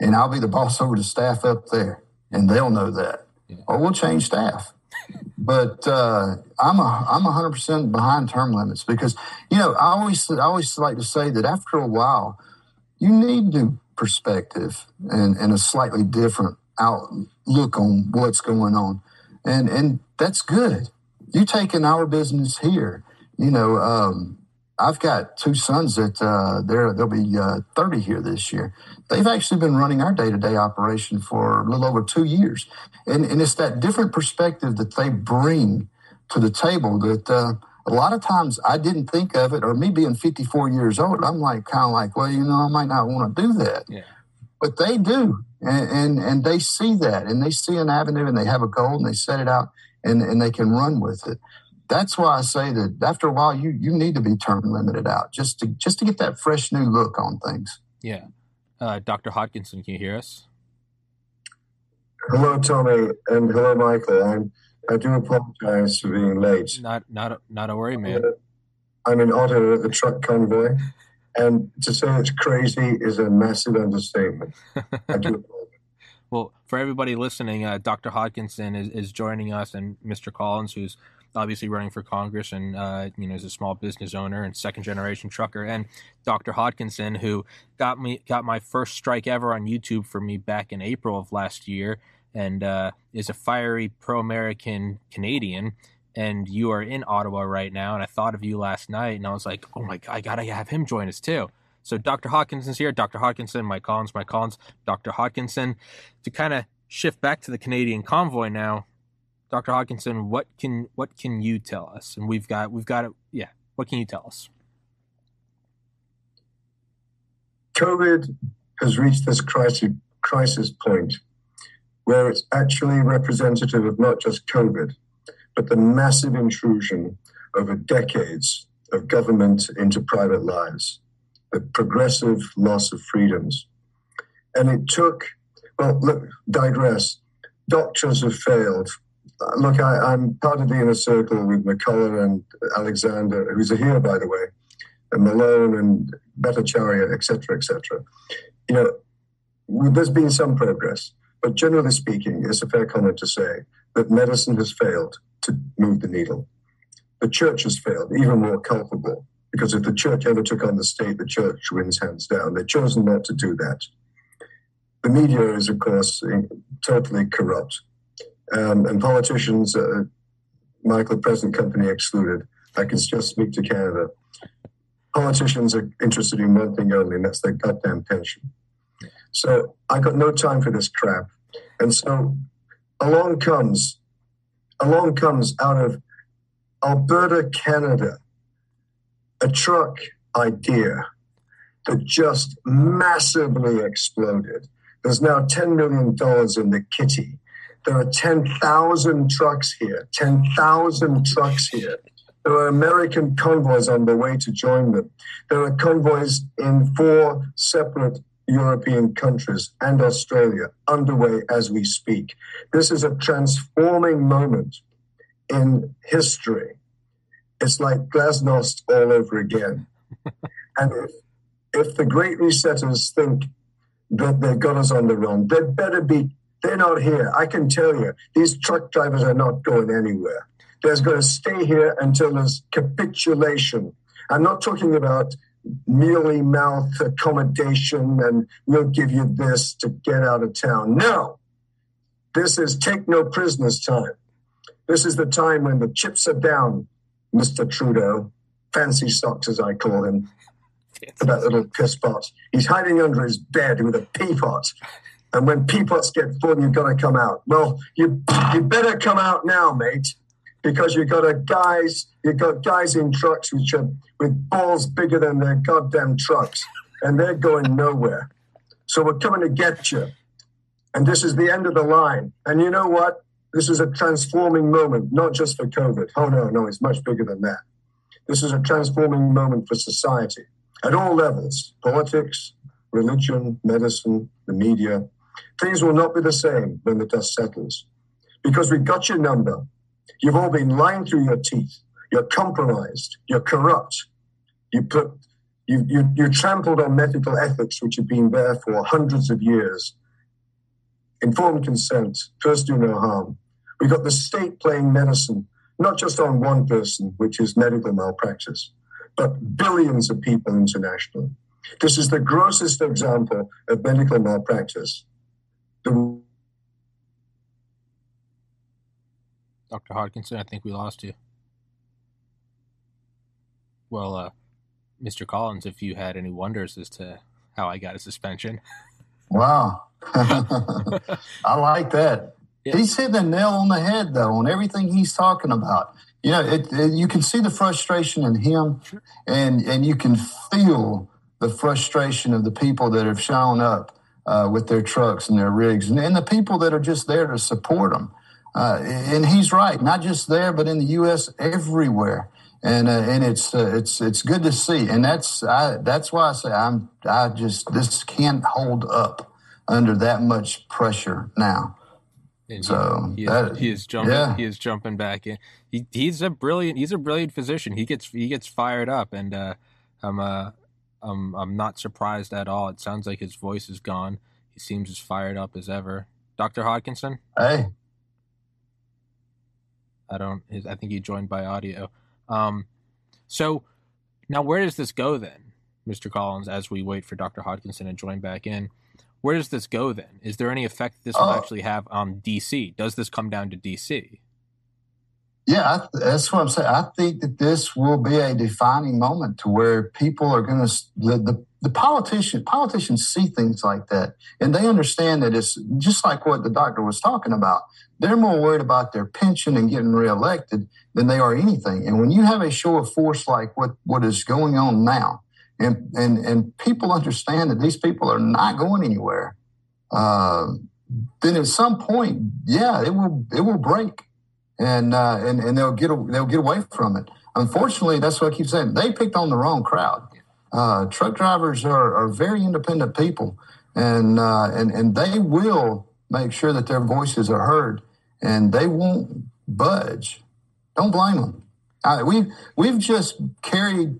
and I'll be the boss over the staff up there, and they'll know that. Yeah. Or we'll change staff. But uh, I'm a I'm 100 percent behind term limits because you know I always I always like to say that after a while you need new perspective and, and a slightly different outlook on what's going on, and and that's good. You taking our business here, you know. Um, I've got two sons that uh, they're they'll be uh, 30 here this year. They've actually been running our day to day operation for a little over two years, and and it's that different perspective that they bring to the table that uh, a lot of times I didn't think of it. Or me being 54 years old, I'm like kind of like, well, you know, I might not want to do that, yeah. but they do, and, and and they see that, and they see an avenue, and they have a goal, and they set it out, and and they can run with it that's why I say that after a while you you need to be term limited out just to just to get that fresh new look on things. Yeah, uh, Dr. Hodkinson, can you hear us? Hello, Tommy, and hello, Michael. I'm, I do apologize for being late. Not not a, not a worry, man. I'm in Ottawa at the truck convoy, and to say it's crazy is a massive understatement. I do apologize. Well, for everybody listening, uh, Dr. Hodkinson is, is joining us, and Mr. Collins, who's obviously running for Congress and uh, you know is a small business owner and second generation trucker, and Dr. Hodkinson, who got me got my first strike ever on YouTube for me back in April of last year, and uh, is a fiery pro American Canadian. And you are in Ottawa right now, and I thought of you last night, and I was like, oh my god, I gotta have him join us too. So Dr. Hodkinson's here, Dr. Hodkinson, Mike Collins, Mike Collins, Dr. Hodkinson, to kind of shift back to the Canadian convoy now. Dr. Hodkinson, what can what can you tell us? And we've got we've got it. Yeah, what can you tell us? COVID has reached this crisis crisis point where it's actually representative of not just COVID, but the massive intrusion over decades of government into private lives, the progressive loss of freedoms. And it took, well, look, digress. Doctors have failed uh, look, I, am part of the inner circle with McCullough and Alexander, who's a here, by the way, and Malone and Bhattacharya, etc., etc. You know, there's been some progress, but generally speaking, it's a fair comment to say that medicine has failed to move the needle. The church has failed, even more culpable, because if the church ever took on the state, the church wins hands down. They've chosen not to do that. The media is, of course, totally corrupt um, and politicians, uh, Michael, present company excluded. I can just speak to Canada. Politicians are interested in one thing only, and that's their goddamn pension. So I got no time for this crap. And so along comes, along comes out of Alberta, Canada, a truck idea that just massively exploded. There's now $10 million in the kitty there are 10,000 trucks here, 10,000 trucks here. There are American convoys on the way to join them. There are convoys in four separate European countries and Australia underway as we speak. This is a transforming moment in history. It's like glasnost all over again. and if, if the great resetters think that they've got us on the run, they better be, they're not here. I can tell you, these truck drivers are not going anywhere. They're going to stay here until there's capitulation. I'm not talking about mealy mouth accommodation and we'll give you this to get out of town. No, this is take no prisoners time. This is the time when the chips are down, Mr. Trudeau, fancy socks as I call him, for that little piss pot. He's hiding under his bed with a pea pot. And when pea pots get full, you've got to come out. Well, you you better come out now, mate because you've got a guys, you've got guys in trucks which are with balls bigger than their goddamn trucks, and they're going nowhere. So we're coming to get you. And this is the end of the line. And you know what? This is a transforming moment, not just for COVID. Oh, no, no, it's much bigger than that. This is a transforming moment for society at all levels politics, religion, medicine, the media. Things will not be the same when the dust settles because we got your number You've all been lying through your teeth. You're compromised. You're corrupt. You put you, you, you trampled on medical ethics, which have been there for hundreds of years. Informed consent, first do no harm. We got the state playing medicine, not just on one person, which is medical malpractice, but billions of people internationally. This is the grossest example of medical malpractice. The Dr. Hodkinson, I think we lost you. Well, uh, Mr. Collins, if you had any wonders as to how I got a suspension. Wow. I like that. Yeah. He's hitting the nail on the head, though, on everything he's talking about. You know, it, it, you can see the frustration in him, and, and you can feel the frustration of the people that have shown up uh, with their trucks and their rigs, and, and the people that are just there to support them. Uh, and he's right, not just there, but in the U.S. everywhere. And uh, and it's uh, it's it's good to see, and that's I, that's why I say I'm I just this can't hold up under that much pressure now. And so he, he, that, is, he is jumping. Yeah. He is jumping back in. He, he's a brilliant. He's a brilliant physician. He gets he gets fired up, and uh, I'm uh, I'm I'm not surprised at all. It sounds like his voice is gone. He seems as fired up as ever. Doctor Hodkinson. Hey, I don't. His, I think he joined by audio. Um, so now, where does this go then, Mr. Collins? As we wait for Dr. Hodkinson to join back in, where does this go then? Is there any effect this will uh, actually have on DC? Does this come down to DC? Yeah, I, that's what I'm saying. I think that this will be a defining moment to where people are going to the, the the politician politicians see things like that and they understand that it's just like what the doctor was talking about they're more worried about their pension and getting reelected than they are anything and when you have a show of force like what what is going on now and and and people understand that these people are not going anywhere. Uh, then at some point yeah it will it will break. And uh, and and they'll get they'll get away from it. Unfortunately that's what i keep saying. They picked on the wrong crowd. Uh, truck drivers are, are, very independent people, and, uh, and and they will make sure that their voices are heard, and they won't budge. Don't blame them. We we've just carried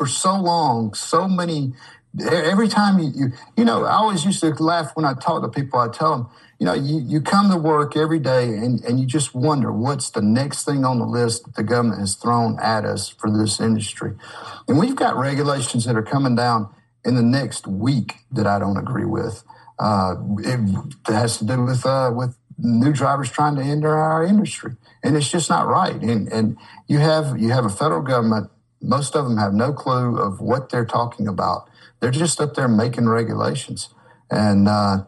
for so long so many. Every time you, you you know, I always used to laugh when I talk to people. I tell them, you know, you, you come to work every day and, and you just wonder what's the next thing on the list that the government has thrown at us for this industry. And we've got regulations that are coming down in the next week that I don't agree with. Uh, it, has to do with uh, with new drivers trying to enter our industry, and it's just not right. And and you have you have a federal government. Most of them have no clue of what they're talking about. They're just up there making regulations, and uh,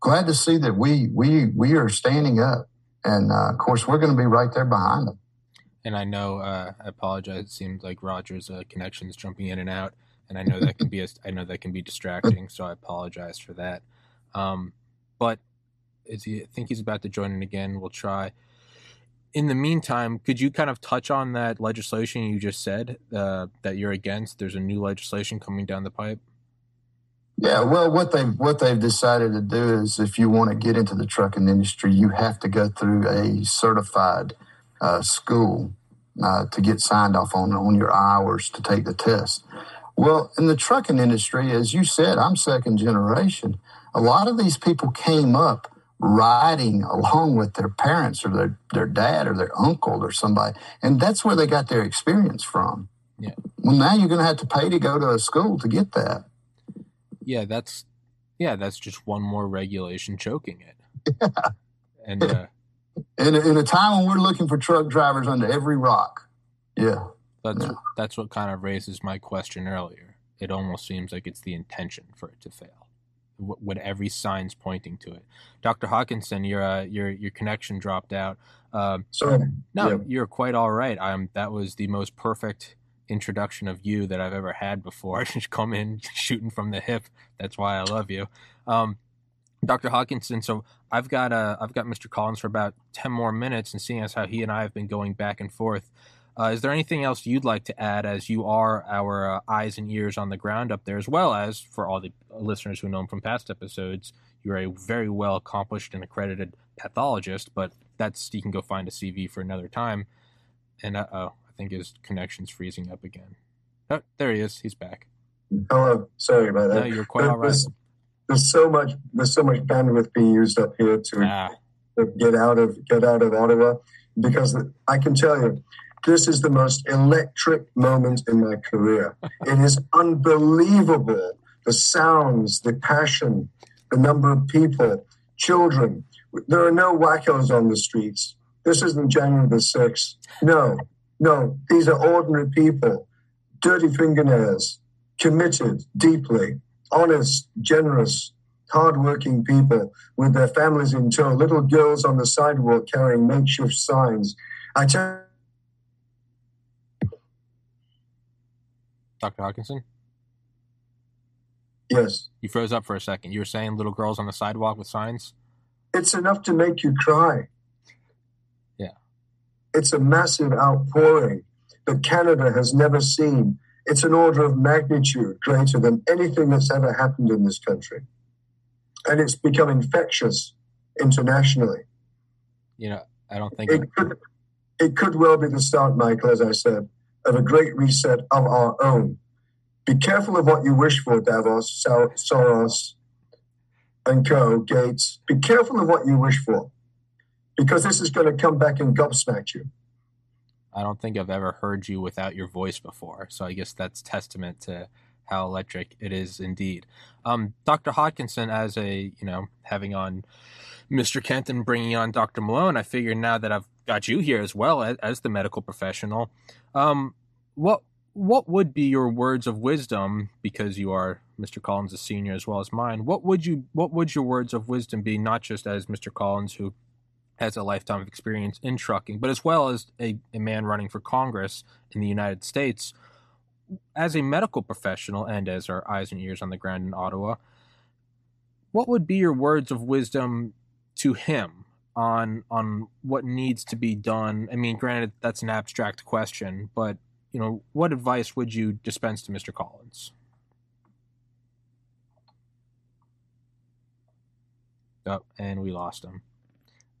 glad to see that we we we are standing up, and uh, of course we're going to be right there behind them. And I know uh, I apologize. It seems like Roger's uh, connection is jumping in and out, and I know that can be a, I know that can be distracting. So I apologize for that. Um, but is he, I think he's about to join in again. We'll try. In the meantime, could you kind of touch on that legislation you just said uh, that you're against? There's a new legislation coming down the pipe. Yeah, well, what they've what they've decided to do is, if you want to get into the trucking industry, you have to go through a certified uh, school, uh, to get signed off on on your hours to take the test. Well, in the trucking industry, as you said, I'm second generation. A lot of these people came up riding along with their parents or their, their dad or their uncle or somebody. And that's where they got their experience from. Yeah. Well, now you're going to have to pay to go to a school to get that. Yeah, that's yeah, that's just one more regulation choking it. Yeah. And uh, in, a, in a time when we're looking for truck drivers under every rock. Yeah. That's yeah. that's what kind of raises my question earlier. It almost seems like it's the intention for it to fail, with every sign's pointing to it. Dr. Hodkinson, your uh, your your connection dropped out. Um, so no, yeah. you're quite all right. Um, that was the most perfect introduction of you that I've ever had before. I just come in shooting from the hip. That's why I love you. Um, Dr. Hodkinson, so I've got uh, I've got Mr. Collins for about ten more minutes, and seeing as how he and I have been going back and forth, uh, is there anything else you'd like to add as you are our uh, eyes and ears on the ground up there, as well as for all the listeners who know him from past episodes, you're a very well accomplished and accredited pathologist, but that's you can go find a CV for another time. And uh oh, I think his connection's freezing up again. Oh, there he is. He's back. Hello. Sorry about that. No, you're quite all right. There's, there's so much there's so much bandwidth being used up here to Ah, get out of get out of Ottawa because I can tell you this is the most electric moment in my career. It is unbelievable the sounds, the passion, the number of people, children. There are no wackos on the streets. This isn't January the 6th. No, no, these are ordinary people, dirty fingernails, committed deeply, honest, generous, hardworking people with their families in tow, little girls on the sidewalk carrying makeshift signs. I tell Dr. Hodkinson, yes, you froze up for a second. You were saying little girls on the sidewalk with signs. it's enough to make you cry. Yeah. It's a massive outpouring that Canada has never seen. It's an order of magnitude greater than anything that's ever happened in this country. And it's become infectious internationally. You know, I don't think It could, it could well be the start, Michael, as I said, of a great reset of our own. Be careful of what you wish for, Davos, Sor- Soros, and co, Gates. Be careful of what you wish for, because this is going to come back and gobsmack you. I don't think I've ever heard you without your voice before. So I guess that's testament to how electric it is indeed. Um, Dr. Hodkinson, as a, you know, having on Mr. Kent and bringing on Dr. Malone, I figure now that I've got you here as well as, as the medical professional, um, what what would be your words of wisdom because you are Mr. Collins a senior as well as mine what would you what would your words of wisdom be not just as Mr. Collins who has a lifetime of experience in trucking but as well as a, a man running for Congress in the United States as a medical professional and as our eyes and ears on the ground in Ottawa what would be your words of wisdom to him on on what needs to be done I mean granted that's an abstract question but you know, what advice would you dispense to Mr. Collins? Oh, and we lost him.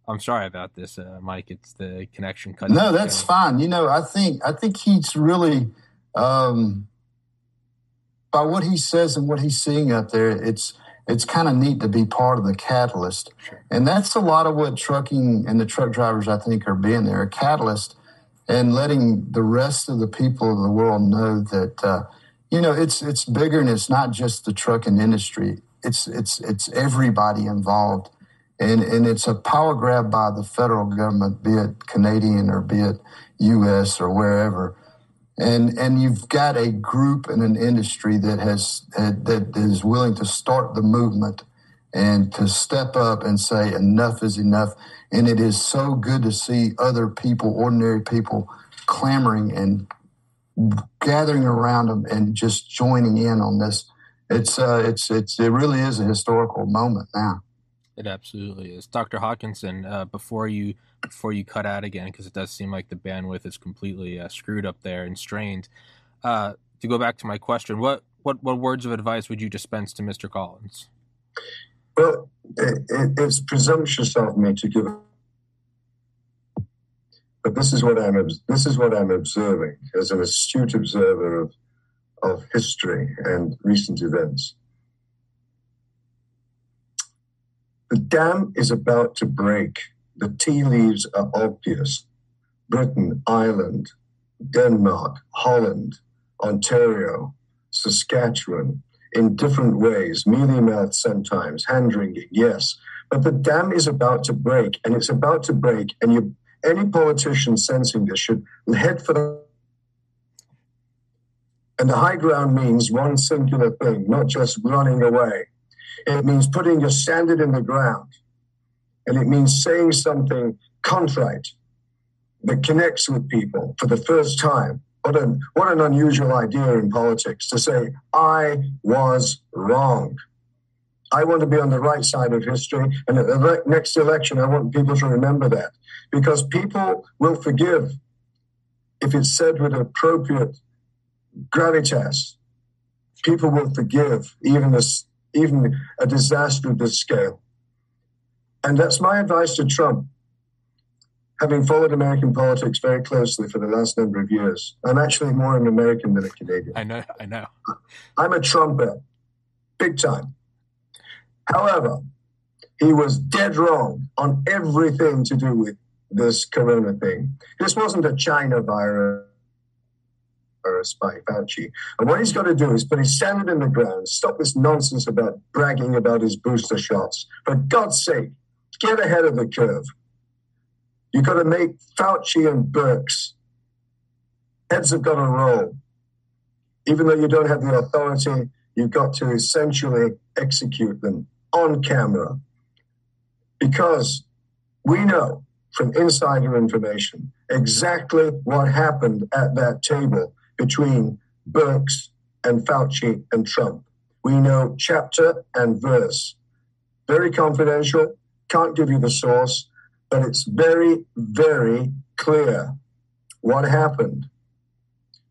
I'm sorry about this, uh, Mike. It's the connection cut. No, that's fine. You know, I think I think he's really um, by what he says and what he's seeing up there. It's it's kind of neat to be part of the catalyst, Sure. and that's a lot of what trucking and the truck drivers I think are being there a catalyst and letting the rest of the people of the world know that uh, you know it's it's bigger and it's not just the trucking industry. It's it's it's everybody involved, and and it's a power grab by the federal government, be it Canadian or be it U.S. or wherever. And and you've got a group and an industry that has that is willing to start the movement and to step up and say enough is enough. And it is so good to see other people, ordinary people, clamoring and gathering around them and just joining in on this. It's uh, it's it's it really is a historical moment now. It absolutely is, Dr. Hodkinson. Uh, before you before you cut out again, because it does seem like the bandwidth is completely uh, screwed up there and strained. Uh, to go back to my question, what what what words of advice would you dispense to Mr. Collins? Well, it, it, it's presumptuous of me to give but this is what I'm this is what I'm observing as an astute observer of of history and recent events. The dam is about to break. The tea leaves are obvious. Britain, Ireland, Denmark, Holland, Ontario, Saskatchewan, in different ways, mealy mouthed sometimes, hand wringing, yes. But the dam is about to break, and it's about to break, and you, any politician sensing this should head for the and the high ground means one singular thing, not just running away. It means putting your standard in the ground. And it means saying something contrite that connects with people for the first time. What an, what an unusual idea in politics to say, I was wrong. I want to be on the right side of history. And at the next election, I want people to remember that because people will forgive if it's said with appropriate gravitas. People will forgive even this, even a disaster of this scale. And that's my advice to Trump. Having followed American politics very closely for the last number of years, I'm actually more an American than a Canadian. I know, I know. I'm a Trumper, big time. However, he was dead wrong on everything to do with this corona thing. This wasn't a China virus Paris by Fauci. And what he's got to do is put his standard in the ground, stop this nonsense about bragging about his booster shots. For God's sake, get ahead of the curve. You've got to make Fauci and Birx heads have got to roll. Even though you don't have the authority, you've got to essentially execute them on camera. Because we know from insider information exactly what happened at that table between Birx and Fauci and Trump. We know chapter and verse. Very confidential, can't give you the source, but it's very, very clear what happened.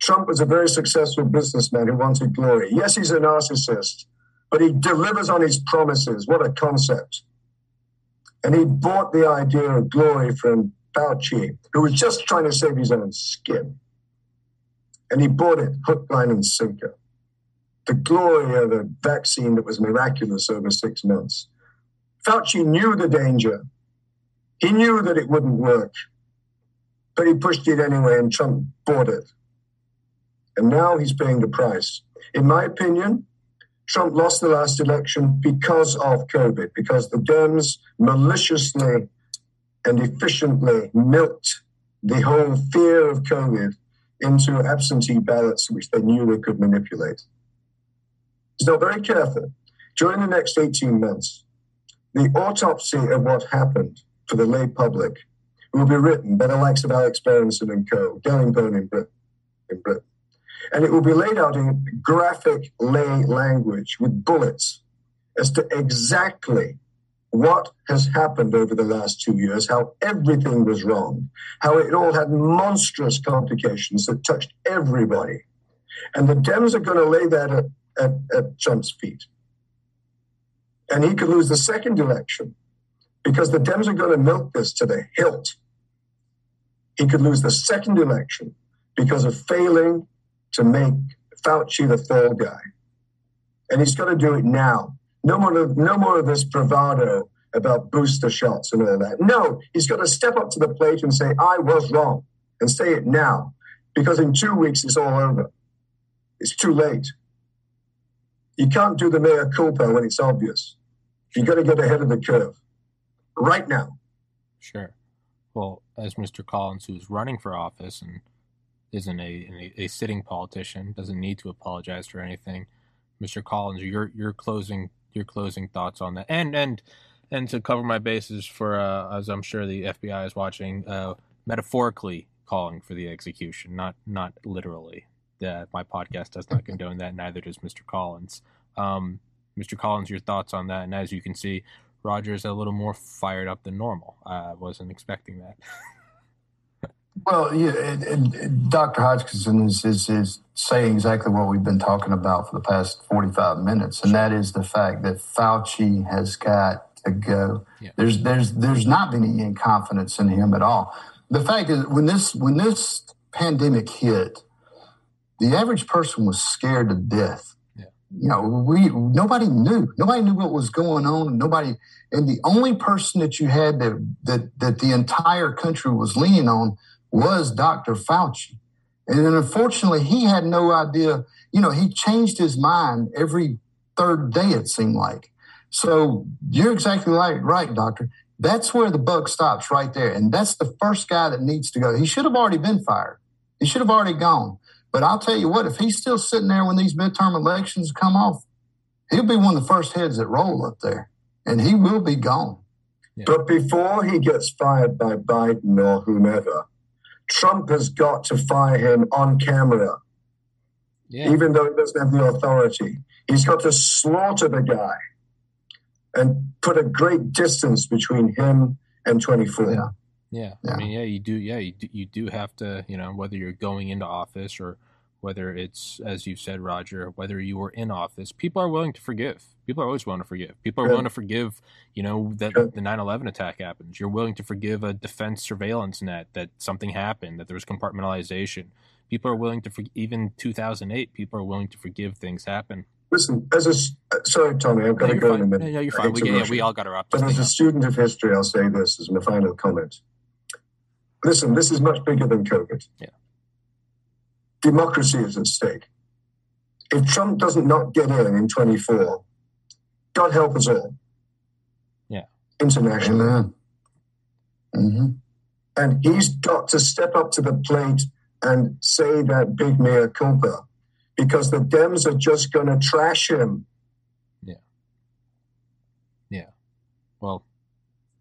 Trump was a very successful businessman who wanted glory. Yes, he's a narcissist, but he delivers on his promises. What a concept. And he bought the idea of glory from Fauci, who was just trying to save his own skin and he bought it hook, line, and sinker. The glory of a vaccine that was miraculous over six months. Fauci knew the danger. He knew that it wouldn't work, but he pushed it anyway, and Trump bought it. And now he's paying the price. In my opinion, Trump lost the last election because of COVID, because the Dems maliciously and efficiently milked the whole fear of COVID into absentee ballots which they knew they could manipulate. So, very careful. During the next 18 months, the autopsy of what happened for the lay public will be written by the likes of Alex Berenson and co., Gellingpone in Britain, in Britain. And it will be laid out in graphic lay language with bullets as to exactly what has happened over the last two years, how everything was wrong, how it all had monstrous complications that touched everybody. And the Dems are going to lay that at, at, at Trump's feet. And he could lose the second election because the Dems are going to milk this to the hilt. He could lose the second election because of failing to make Fauci the third guy. And he's got to do it now no more of no more of this bravado about booster shots and all that. No, he's got to step up to the plate and say, I was wrong, and say it now. Because in two weeks it's all over. It's too late. You can't do the mea culpa when it's obvious. You've got to get ahead of the curve right now. Sure. Well, as Mr. Collins, who's running for office and isn't a, a, a sitting politician, doesn't need to apologize for anything. Mr. Collins, your your closing your closing thoughts on that, and and and to cover my bases for uh, as I'm sure the FBI is watching, uh, metaphorically calling for the execution, not not literally. Uh, my podcast does not condone that. Neither does Mr. Collins. Um, Mr. Collins, your thoughts on that? And as you can see, Roger is a little more fired up than normal. I wasn't expecting that. Well, yeah, Dr. Hodkinson is, is, is saying exactly what we've been talking about for the past 45 minutes, and that is the fact that Fauci has got to go. Yeah. There's there's there's not been any confidence in him at all. the fact is, when this when this pandemic hit, the average person was scared to death. Yeah. You know, we nobody knew. Nobody knew what was going on. Nobody, and the only person that you had that that that the entire country was leaning on was Dr. Fauci. And then unfortunately, he had no idea. You know, he changed his mind every third day, it seemed like. So you're exactly right, right, doctor. That's where the buck stops right there. And that's the first guy that needs to go. He should have already been fired. He should have already gone. But I'll tell you what, if he's still sitting there when these midterm elections come off, he'll be one of the first heads that roll up there. And he will be gone. Yeah. But before he gets fired by Biden or whomever, Trump has got to fire him on camera. Yeah. Even though he doesn't have the authority. He's got to slaughter the guy and put a great distance between him and 24. Yeah. Yeah. yeah. I mean, yeah, you do. Yeah, you do, you do have to, you know, whether you're going into office or whether it's, as you said, Roger, whether you were in office, people are willing to forgive. People are always willing to forgive. People are yeah. willing to forgive, you know, that yeah. the 9 11 attack happens. You're willing to forgive a defense surveillance net that something happened, that there was compartmentalization. People are willing to, forgive, even 2008, people are willing to forgive things happen. Listen, as a sorry, Tommy, I've got no, to go fine. in a minute. Yeah, you're fine. We, yeah, we all got wrap. But as a student of history, I'll say this as my final comment. Listen, this is much bigger than COVID. Yeah. Democracy is at stake. If Trump doesn't not get in in 24, God help us all. Yeah. Internationally. Mm-hmm. And he's got to step up to the plate and say that big mea culpa because the Dems are just going to trash him. Yeah. Yeah. Well,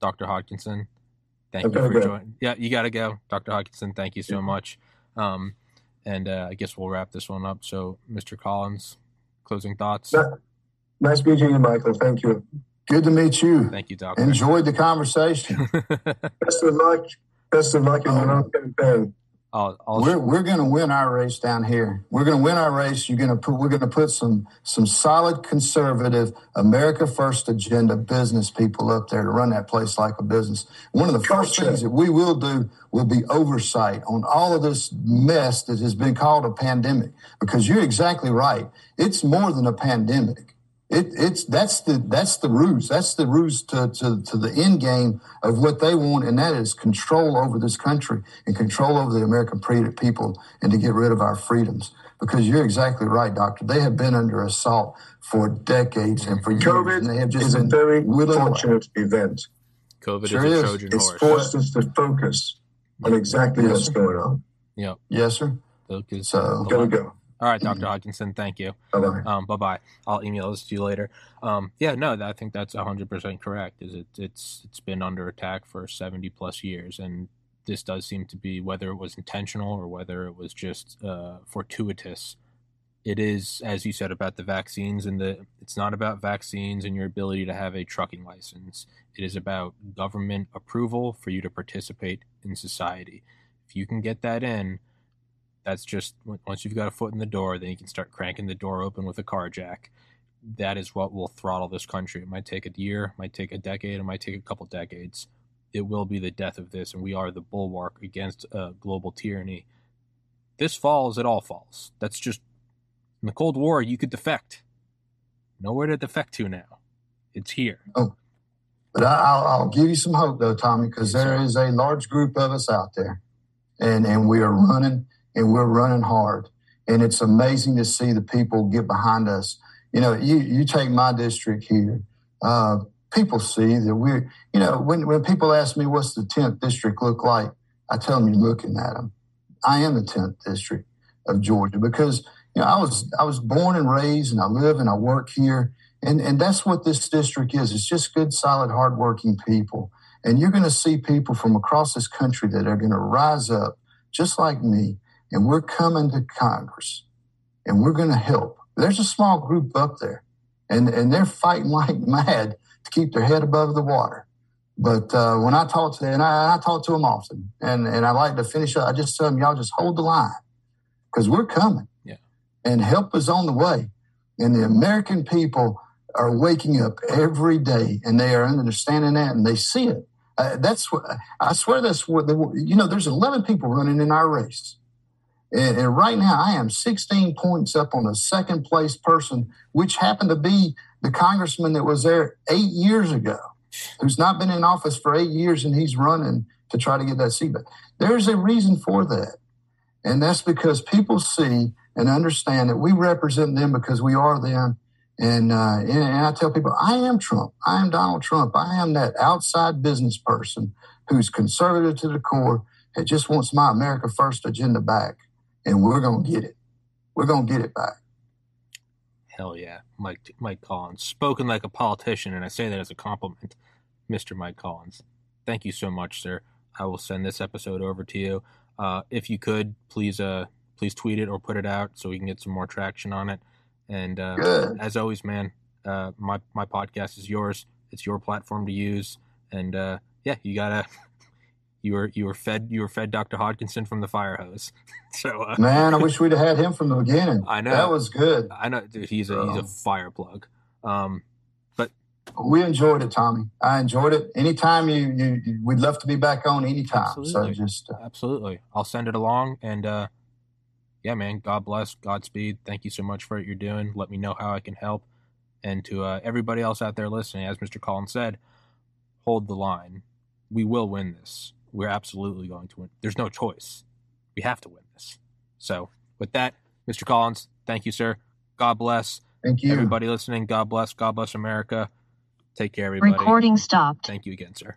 Dr. Hodkinson, thank you for joining. Yeah, you got to go. Dr. Hodkinson, thank you so yeah. much. Um, and uh, I guess we'll wrap this one up. So, Mr. Collins, closing thoughts. Nice meeting you, Michael. Thank you. Good to meet you. Thank you, Doctor. Enjoyed the conversation. Best of luck. Best of luck in your own campaign. I'll, I'll we're we're going to win our race down here. We're going to win our race. You're going to put we're going to put some some solid conservative America First agenda business people up there to run that place like a business. One of the first gotcha. things that we will do will be oversight on all of this mess that has been called a pandemic. Because you're exactly right. It's more than a pandemic. It, it's that's the that's the ruse. That's the ruse to, to, to the end game of what they want, and that is control over this country and control over the American people, and to get rid of our freedoms. Because you're exactly right, Doctor. They have been under assault for decades and for COVID years, and they have just is been a very fortunate event. COVID sure is a Trojan it's horse. forced us to focus on exactly yes, what's sir. going on. Yeah. Yes, sir. Focus. So, gotta go. All right, Dr. Hodkinson, thank you. Bye-bye. Um, bye-bye. I'll email this to you later. Um, yeah, no, I think that's 100% correct. Is it, it's it's been under attack for 70 plus years, and this does seem to be whether it was intentional or whether it was just uh, fortuitous. It is, as you said about the vaccines, and the it's not about vaccines and your ability to have a trucking license. It is about government approval for you to participate in society. If you can get that in, that's just once you've got a foot in the door, then you can start cranking the door open with a car jack. That is what will throttle this country. It might take a year, might take a decade, it might take a couple decades. It will be the death of this, and we are the bulwark against uh, global tyranny. This falls, it all falls. That's just in the Cold War. You could defect. Nowhere to defect to now. It's here. Oh, but I'll, I'll give you some hope though, Tommy, because there is a large group of us out there, and and we are running and we're running hard. And it's amazing to see the people get behind us. You know, you, you take my district here. Uh, people see that we're, you know, when, when people ask me what's the 10th district look like, I tell them you're looking at them. I am the 10th district of Georgia because, you know, I was, I was born and raised and I live and I work here. And, and that's what this district is. It's just good, solid, hardworking people. And you're going to see people from across this country that are going to rise up just like me and we're coming to Congress and we're going to help. There's a small group up there and, and they're fighting like mad to keep their head above the water. But uh, when I talk to them, and I, I, talk to them often, and, and I like to finish up, I just tell them, y'all just hold the line because we're coming. Yeah. And help is on the way. And the American people are waking up every day and they are understanding that and they see it. Uh, that's what I swear. That's what the, you know. There's 11 people running in our race, and, and, right now I am 16 points up on a second place person, which happened to be the congressman that was there eight years ago, who's not been in office for eight years, and he's running to try to get that seat. But there's a reason for that, and that's because people see and understand that we represent them because we are them and, uh, and, and I tell people, I am Trump. I am Donald Trump. I am that outside business person who's conservative to the core that just wants my America First agenda back. And we're going to get it. We're going to get it back. Hell yeah, Mike Mike Collins, spoken like a politician, and I say that as a compliment, Mr. Mike Collins. Thank you so much, sir. I will send this episode over to you. Uh, if you could, please, uh, please tweet it or put it out so we can get some more traction on it. And uh, as always, man, uh, my my podcast is yours. It's your platform to use. And uh, yeah, you gotta. You were you were fed you were fed Dr. Hodkinson from the fire hose. so uh, man, I wish we'd have had him from the beginning. I know that was good. I know, dude. He's a he's a fire plug. Um, but we enjoyed it, Tommy. I enjoyed it. Anytime you, you, we'd love to be back on anytime. Absolutely. So just uh, absolutely, I'll send it along, and uh, yeah, man, God bless, Godspeed. Thank you so much for what you're doing. Let me know how I can help. And to uh, everybody else out there listening, as Mr. Collins said, hold the line. We will win this. We're absolutely going to win. There's no choice. We have to win this. So, with that, Mr. Collins, thank you, sir. God bless. Thank you. Everybody listening, God bless. God bless America. Take care, everybody. Recording stopped. Thank you again, sir.